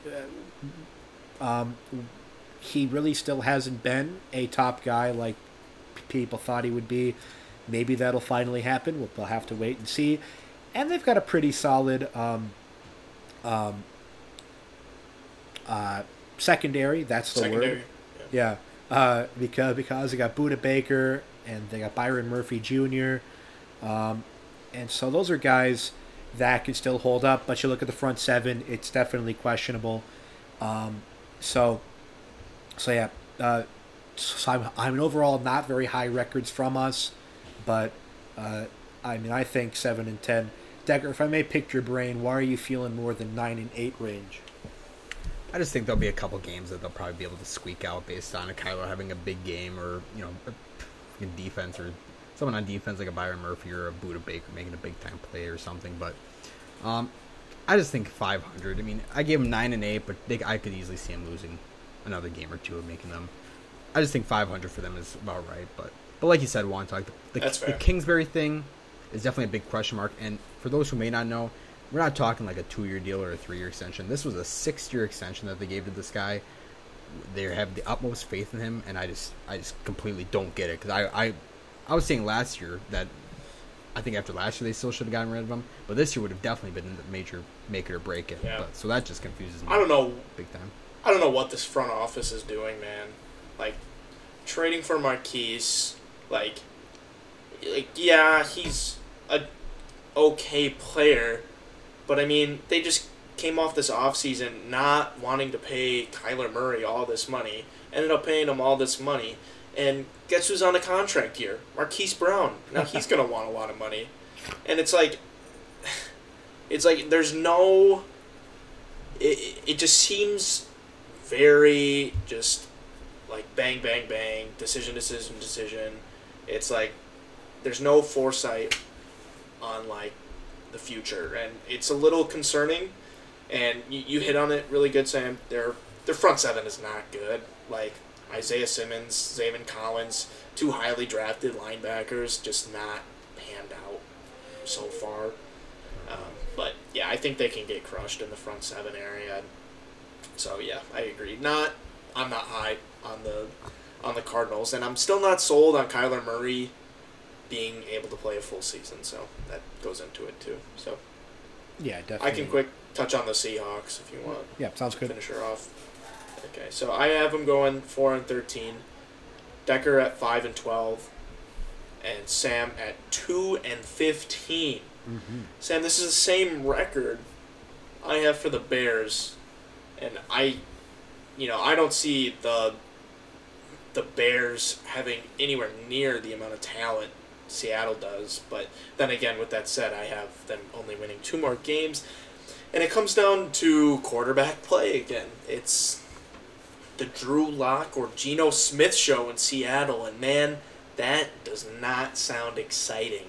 Uh, um, he really still hasn't been a top guy like people thought he would be. Maybe that'll finally happen. We'll, we'll have to wait and see. And they've got a pretty solid um, um, uh, secondary. That's the Secondary. word. Yeah, uh, because because they got Budda Baker and they got Byron Murphy Jr. Um, and so those are guys that can still hold up. But you look at the front seven; it's definitely questionable. Um, so, so yeah, uh, so I'm I'm overall not very high records from us, but uh, I mean I think seven and ten. Decker, if I may pick your brain, why are you feeling more than nine and eight range? I just think there'll be a couple games that they'll probably be able to squeak out based on a Kyler having a big game or, you know, a defense or someone on defense like a Byron Murphy or a Budda Baker making a big time play or something. But um, I just think 500. I mean, I gave them 9 and 8, but they, I could easily see them losing another game or two and making them. I just think 500 for them is about right. But but like you said, Juan, talk the, the, the. Kingsbury thing is definitely a big question mark. And for those who may not know, we're not talking like a two year deal or a three year extension. This was a six year extension that they gave to this guy. they have the utmost faith in him, and I just I just completely don't get it because I, I I was saying last year that I think after last year they still should have gotten rid of him, but this year would have definitely been the major make it or break it. Yeah. But, so that just confuses me. I don't know. big time. I don't know what this front office is doing, man. Like trading for Marquise, like, like yeah, he's a okay player, but I mean they just came off this offseason not wanting to pay Kyler Murray all this money. Ended up paying him all this money, and guess who's on a contract here? Marquise Brown. Now he's gonna want a lot of money, and it's like, it's like there's no. It, it just seems very just like bang bang bang decision decision decision it's like there's no foresight on like the future and it's a little concerning and you, you hit on it really good sam. Their their front seven is not good. Like isaiah simmons Zaven collins two highly drafted linebackers just not panned out so far. Um, but yeah i think they can get crushed in the front seven area. So yeah, I agree. Not I'm not high on the on the Cardinals, and I'm still not sold on Kyler Murray being able to play a full season. So that goes into it too. So Yeah, definitely. I can quick touch on the Seahawks if you want. Yeah, sounds good. Finish her off. Okay, so I have them going four and thirteen, Decker at five and twelve, and Sam at two and 15 Mm-hmm. Sam, this is the same record I have for the Bears, and I, you know, I don't see the the Bears having anywhere near the amount of talent Seattle does. But then again, with that said, I have them only winning two more games, and it comes down to quarterback play again. It's the Drew Lock or Geno Smith show in Seattle, and man, that does not sound exciting.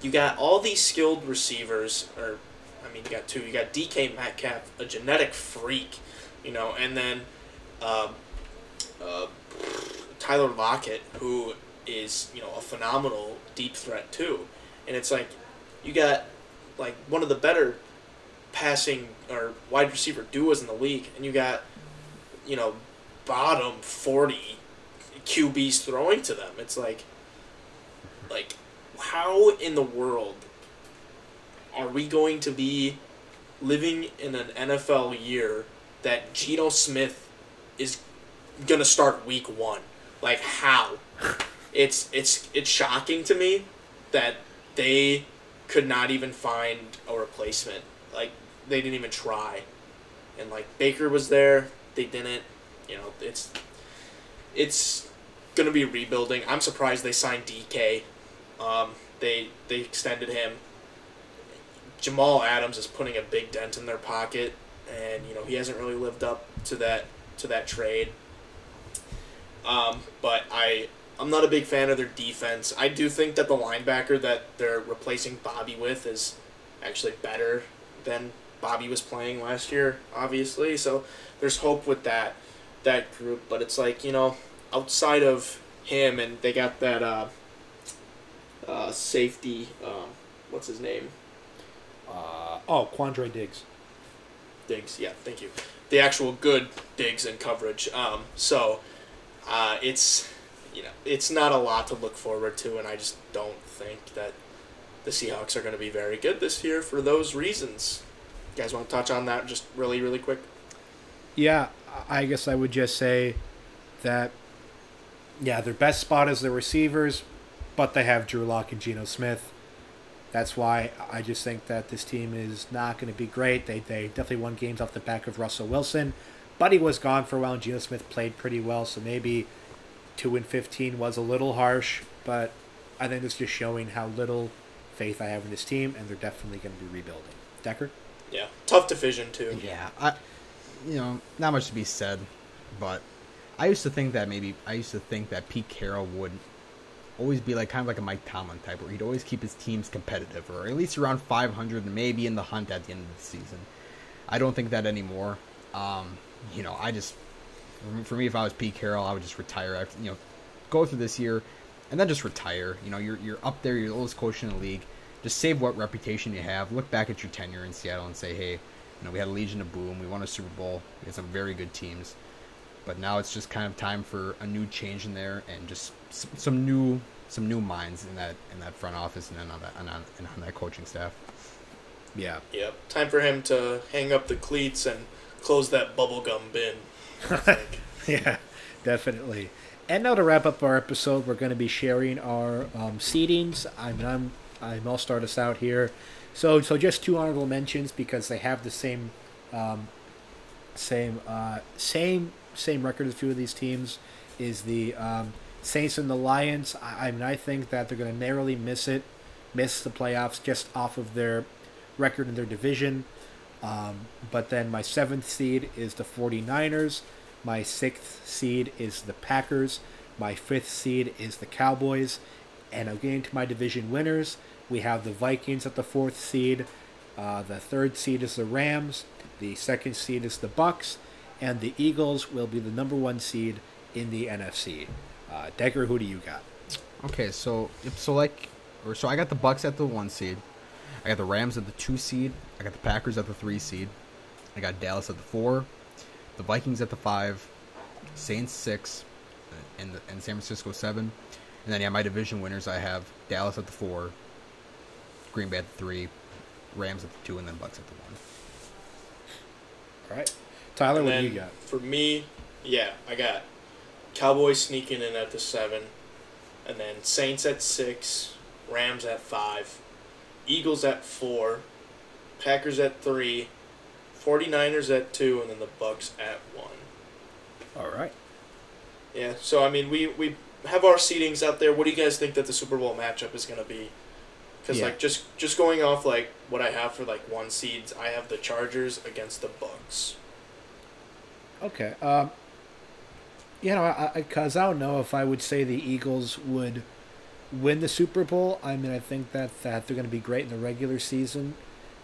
You got all these skilled receivers, or I mean, you got two. You got DK Metcalf, a genetic freak, you know, and then uh, uh, Tyler Lockett, who is you know a phenomenal deep threat too. And it's like you got like one of the better passing or wide receiver duos in the league, and you got you know bottom forty QBs throwing to them. It's like like how in the world are we going to be living in an NFL year that Geno Smith is gonna start week one? Like how? It's it's it's shocking to me that they could not even find a replacement. Like they didn't even try. And like Baker was there, they didn't. You know, it's it's gonna be rebuilding. I'm surprised they signed DK. Um, they they extended him. Jamal Adams is putting a big dent in their pocket, and you know he hasn't really lived up to that to that trade. Um, but I I'm not a big fan of their defense. I do think that the linebacker that they're replacing Bobby with is actually better than Bobby was playing last year, obviously. So there's hope with that that group. But it's like you know outside of him, and they got that uh, uh, safety. Um, what's his name? Uh, oh, Quandre Diggs. Diggs. Yeah, thank you. The actual good Diggs and coverage. Um, so uh, it's you know it's not a lot to look forward to, and I just don't think that the Seahawks are going to be very good this year for those reasons. You guys want to touch on that just really really quick? Yeah, I guess I would just say that, yeah, their best spot is the receivers, but they have Drew Lock and Geno Smith. That's why I just think that this team is not going to be great. They, they definitely won games off the back of Russell Wilson, but he was gone for a while, and Geno Smith played pretty well, so maybe 2 and 15 was a little harsh, but I think it's just showing how little faith I have in this team, and they're definitely going to be rebuilding. Decker? Yeah, tough division too. Yeah, I, you know, not much to be said, but I used to think that maybe I used to think that Pete Carroll would always be like kind of like a Mike Tomlin type, where he'd always keep his teams competitive, or at least around 500, and maybe in the hunt at the end of the season. I don't think that anymore. Um, you know, I just for me, if I was Pete Carroll, I would just retire after you know, go through this year, and then just retire. You know, you're you're up there, you're the oldest coach in the league. Just save what reputation you have. Look back at your tenure in Seattle and say, hey, you know, we had a Legion of Boom, we won a Super Bowl, we had some very good teams. but now it's just kind of time for a new change in there and just some new some new minds in that in that front office and on that and on, and on that coaching staff. Yeah. Yep. Time for him to hang up the cleats and close that bubblegum bin. Yeah, definitely. And now to wrap up our episode, we're going to be sharing our um, seedings. I mean, I'm I'm I'll start us out here. So so just two honorable mentions because they have the same um, same uh, same same record as a few of these teams is the um, Saints and the Lions. I, I mean, I think that they're going to narrowly miss it, miss the playoffs just off of their record in their division. Um, but then my seventh seed is the 49ers. My sixth seed is the Packers. My fifth seed is the Cowboys. And I'm to my division winners. We have the Vikings at the fourth seed. Uh, the third seed is the Rams. The second seed is the Bucs. And the Eagles will be the number one seed in the NFC. Uh, Decker, who do you got? Okay, so so like, or so I got the Bucs at the one seed. I got the Rams at the two seed. I got the Packers at the three seed. I got Dallas at the four. The Vikings at the five. Saints six, and the, and San Francisco seven. And then yeah, my division winners I have Dallas at the four. Green Bay at the three. Rams at the two, and then Bucs at the one. All right. Tyler, And what do you got? for me, yeah, I got Cowboys sneaking in at the seven, and then Saints at six, Rams at five, Eagles at four, Packers at three, 49ers at two, and then the Bucs at one. All right. Yeah, so I mean, we we have our seedings out there. What do you guys think that the Super Bowl matchup is gonna be? Because Yeah. like just just going off like what I have for like one seeds, I have the Chargers against the Bucs. Okay. Um, you know, I, I, cause I don't know if I would say the Eagles would win the Super Bowl. I mean, I think that that they're going to be great in the regular season,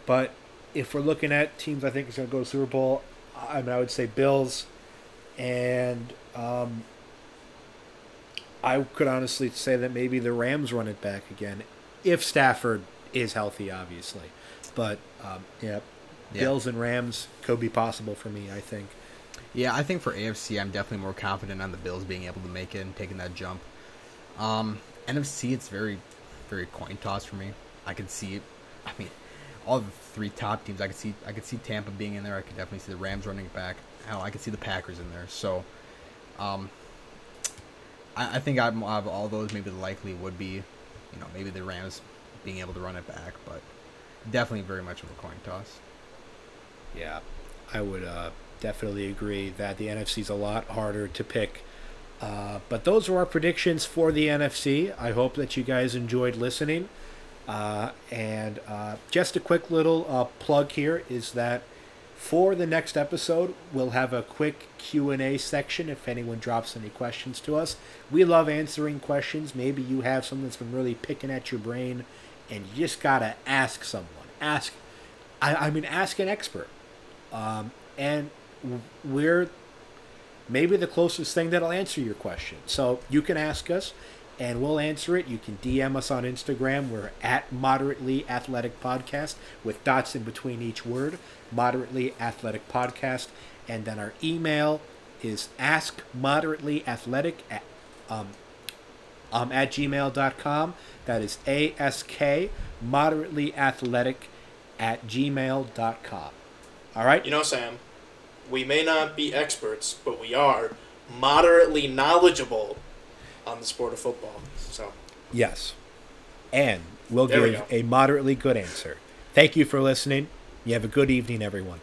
but if we're looking at teams, I think is going to go to Super Bowl. I mean, I would say Bills, and um, I could honestly say that maybe the Rams run it back again, if Stafford is healthy, obviously. But um, yeah, Yeah. Bills and Rams could be possible for me. I think. Yeah, I think for AFC, I'm definitely more confident on the Bills being able to make it and taking that jump. Um, NFC, it's very, very coin toss for me. I can see, it. I mean, all the three top teams. I could see, I could see Tampa being in there. I could definitely see the Rams running it back. Hell, I could see the Packers in there. So, um, I, I think I'm of all those, maybe the likely would be, you know, maybe the Rams being able to run it back, but definitely very much of a coin toss. Yeah, I would uh, definitely agree that the NFC is a lot harder to pick. Uh, but those are our predictions for the NFC. I hope that you guys enjoyed listening. Uh, and uh, just a quick little uh, plug here is that for the next episode, we'll have a quick Q&A section if anyone drops any questions to us. We love answering questions. Maybe you have something that's been really picking at your brain and you just got to ask someone. Ask I, I mean ask an expert. Um, and we're maybe the closest thing that'll answer your question. So you can ask us, and we'll answer it. You can DM us on Instagram. We're at Moderately Athletic Podcast with dots in between each word. Moderately Athletic Podcast, and then our email is Ask Moderately Athletic at um, um, at gmail.com. That is ask moderately athletic at gmail.com. All right? You know, Sam, we may not be experts, but we are moderately knowledgeable on the sport of football. So, Yes. And we'll There we give go. a moderately good answer. Thank you for listening. You have a good evening, everyone.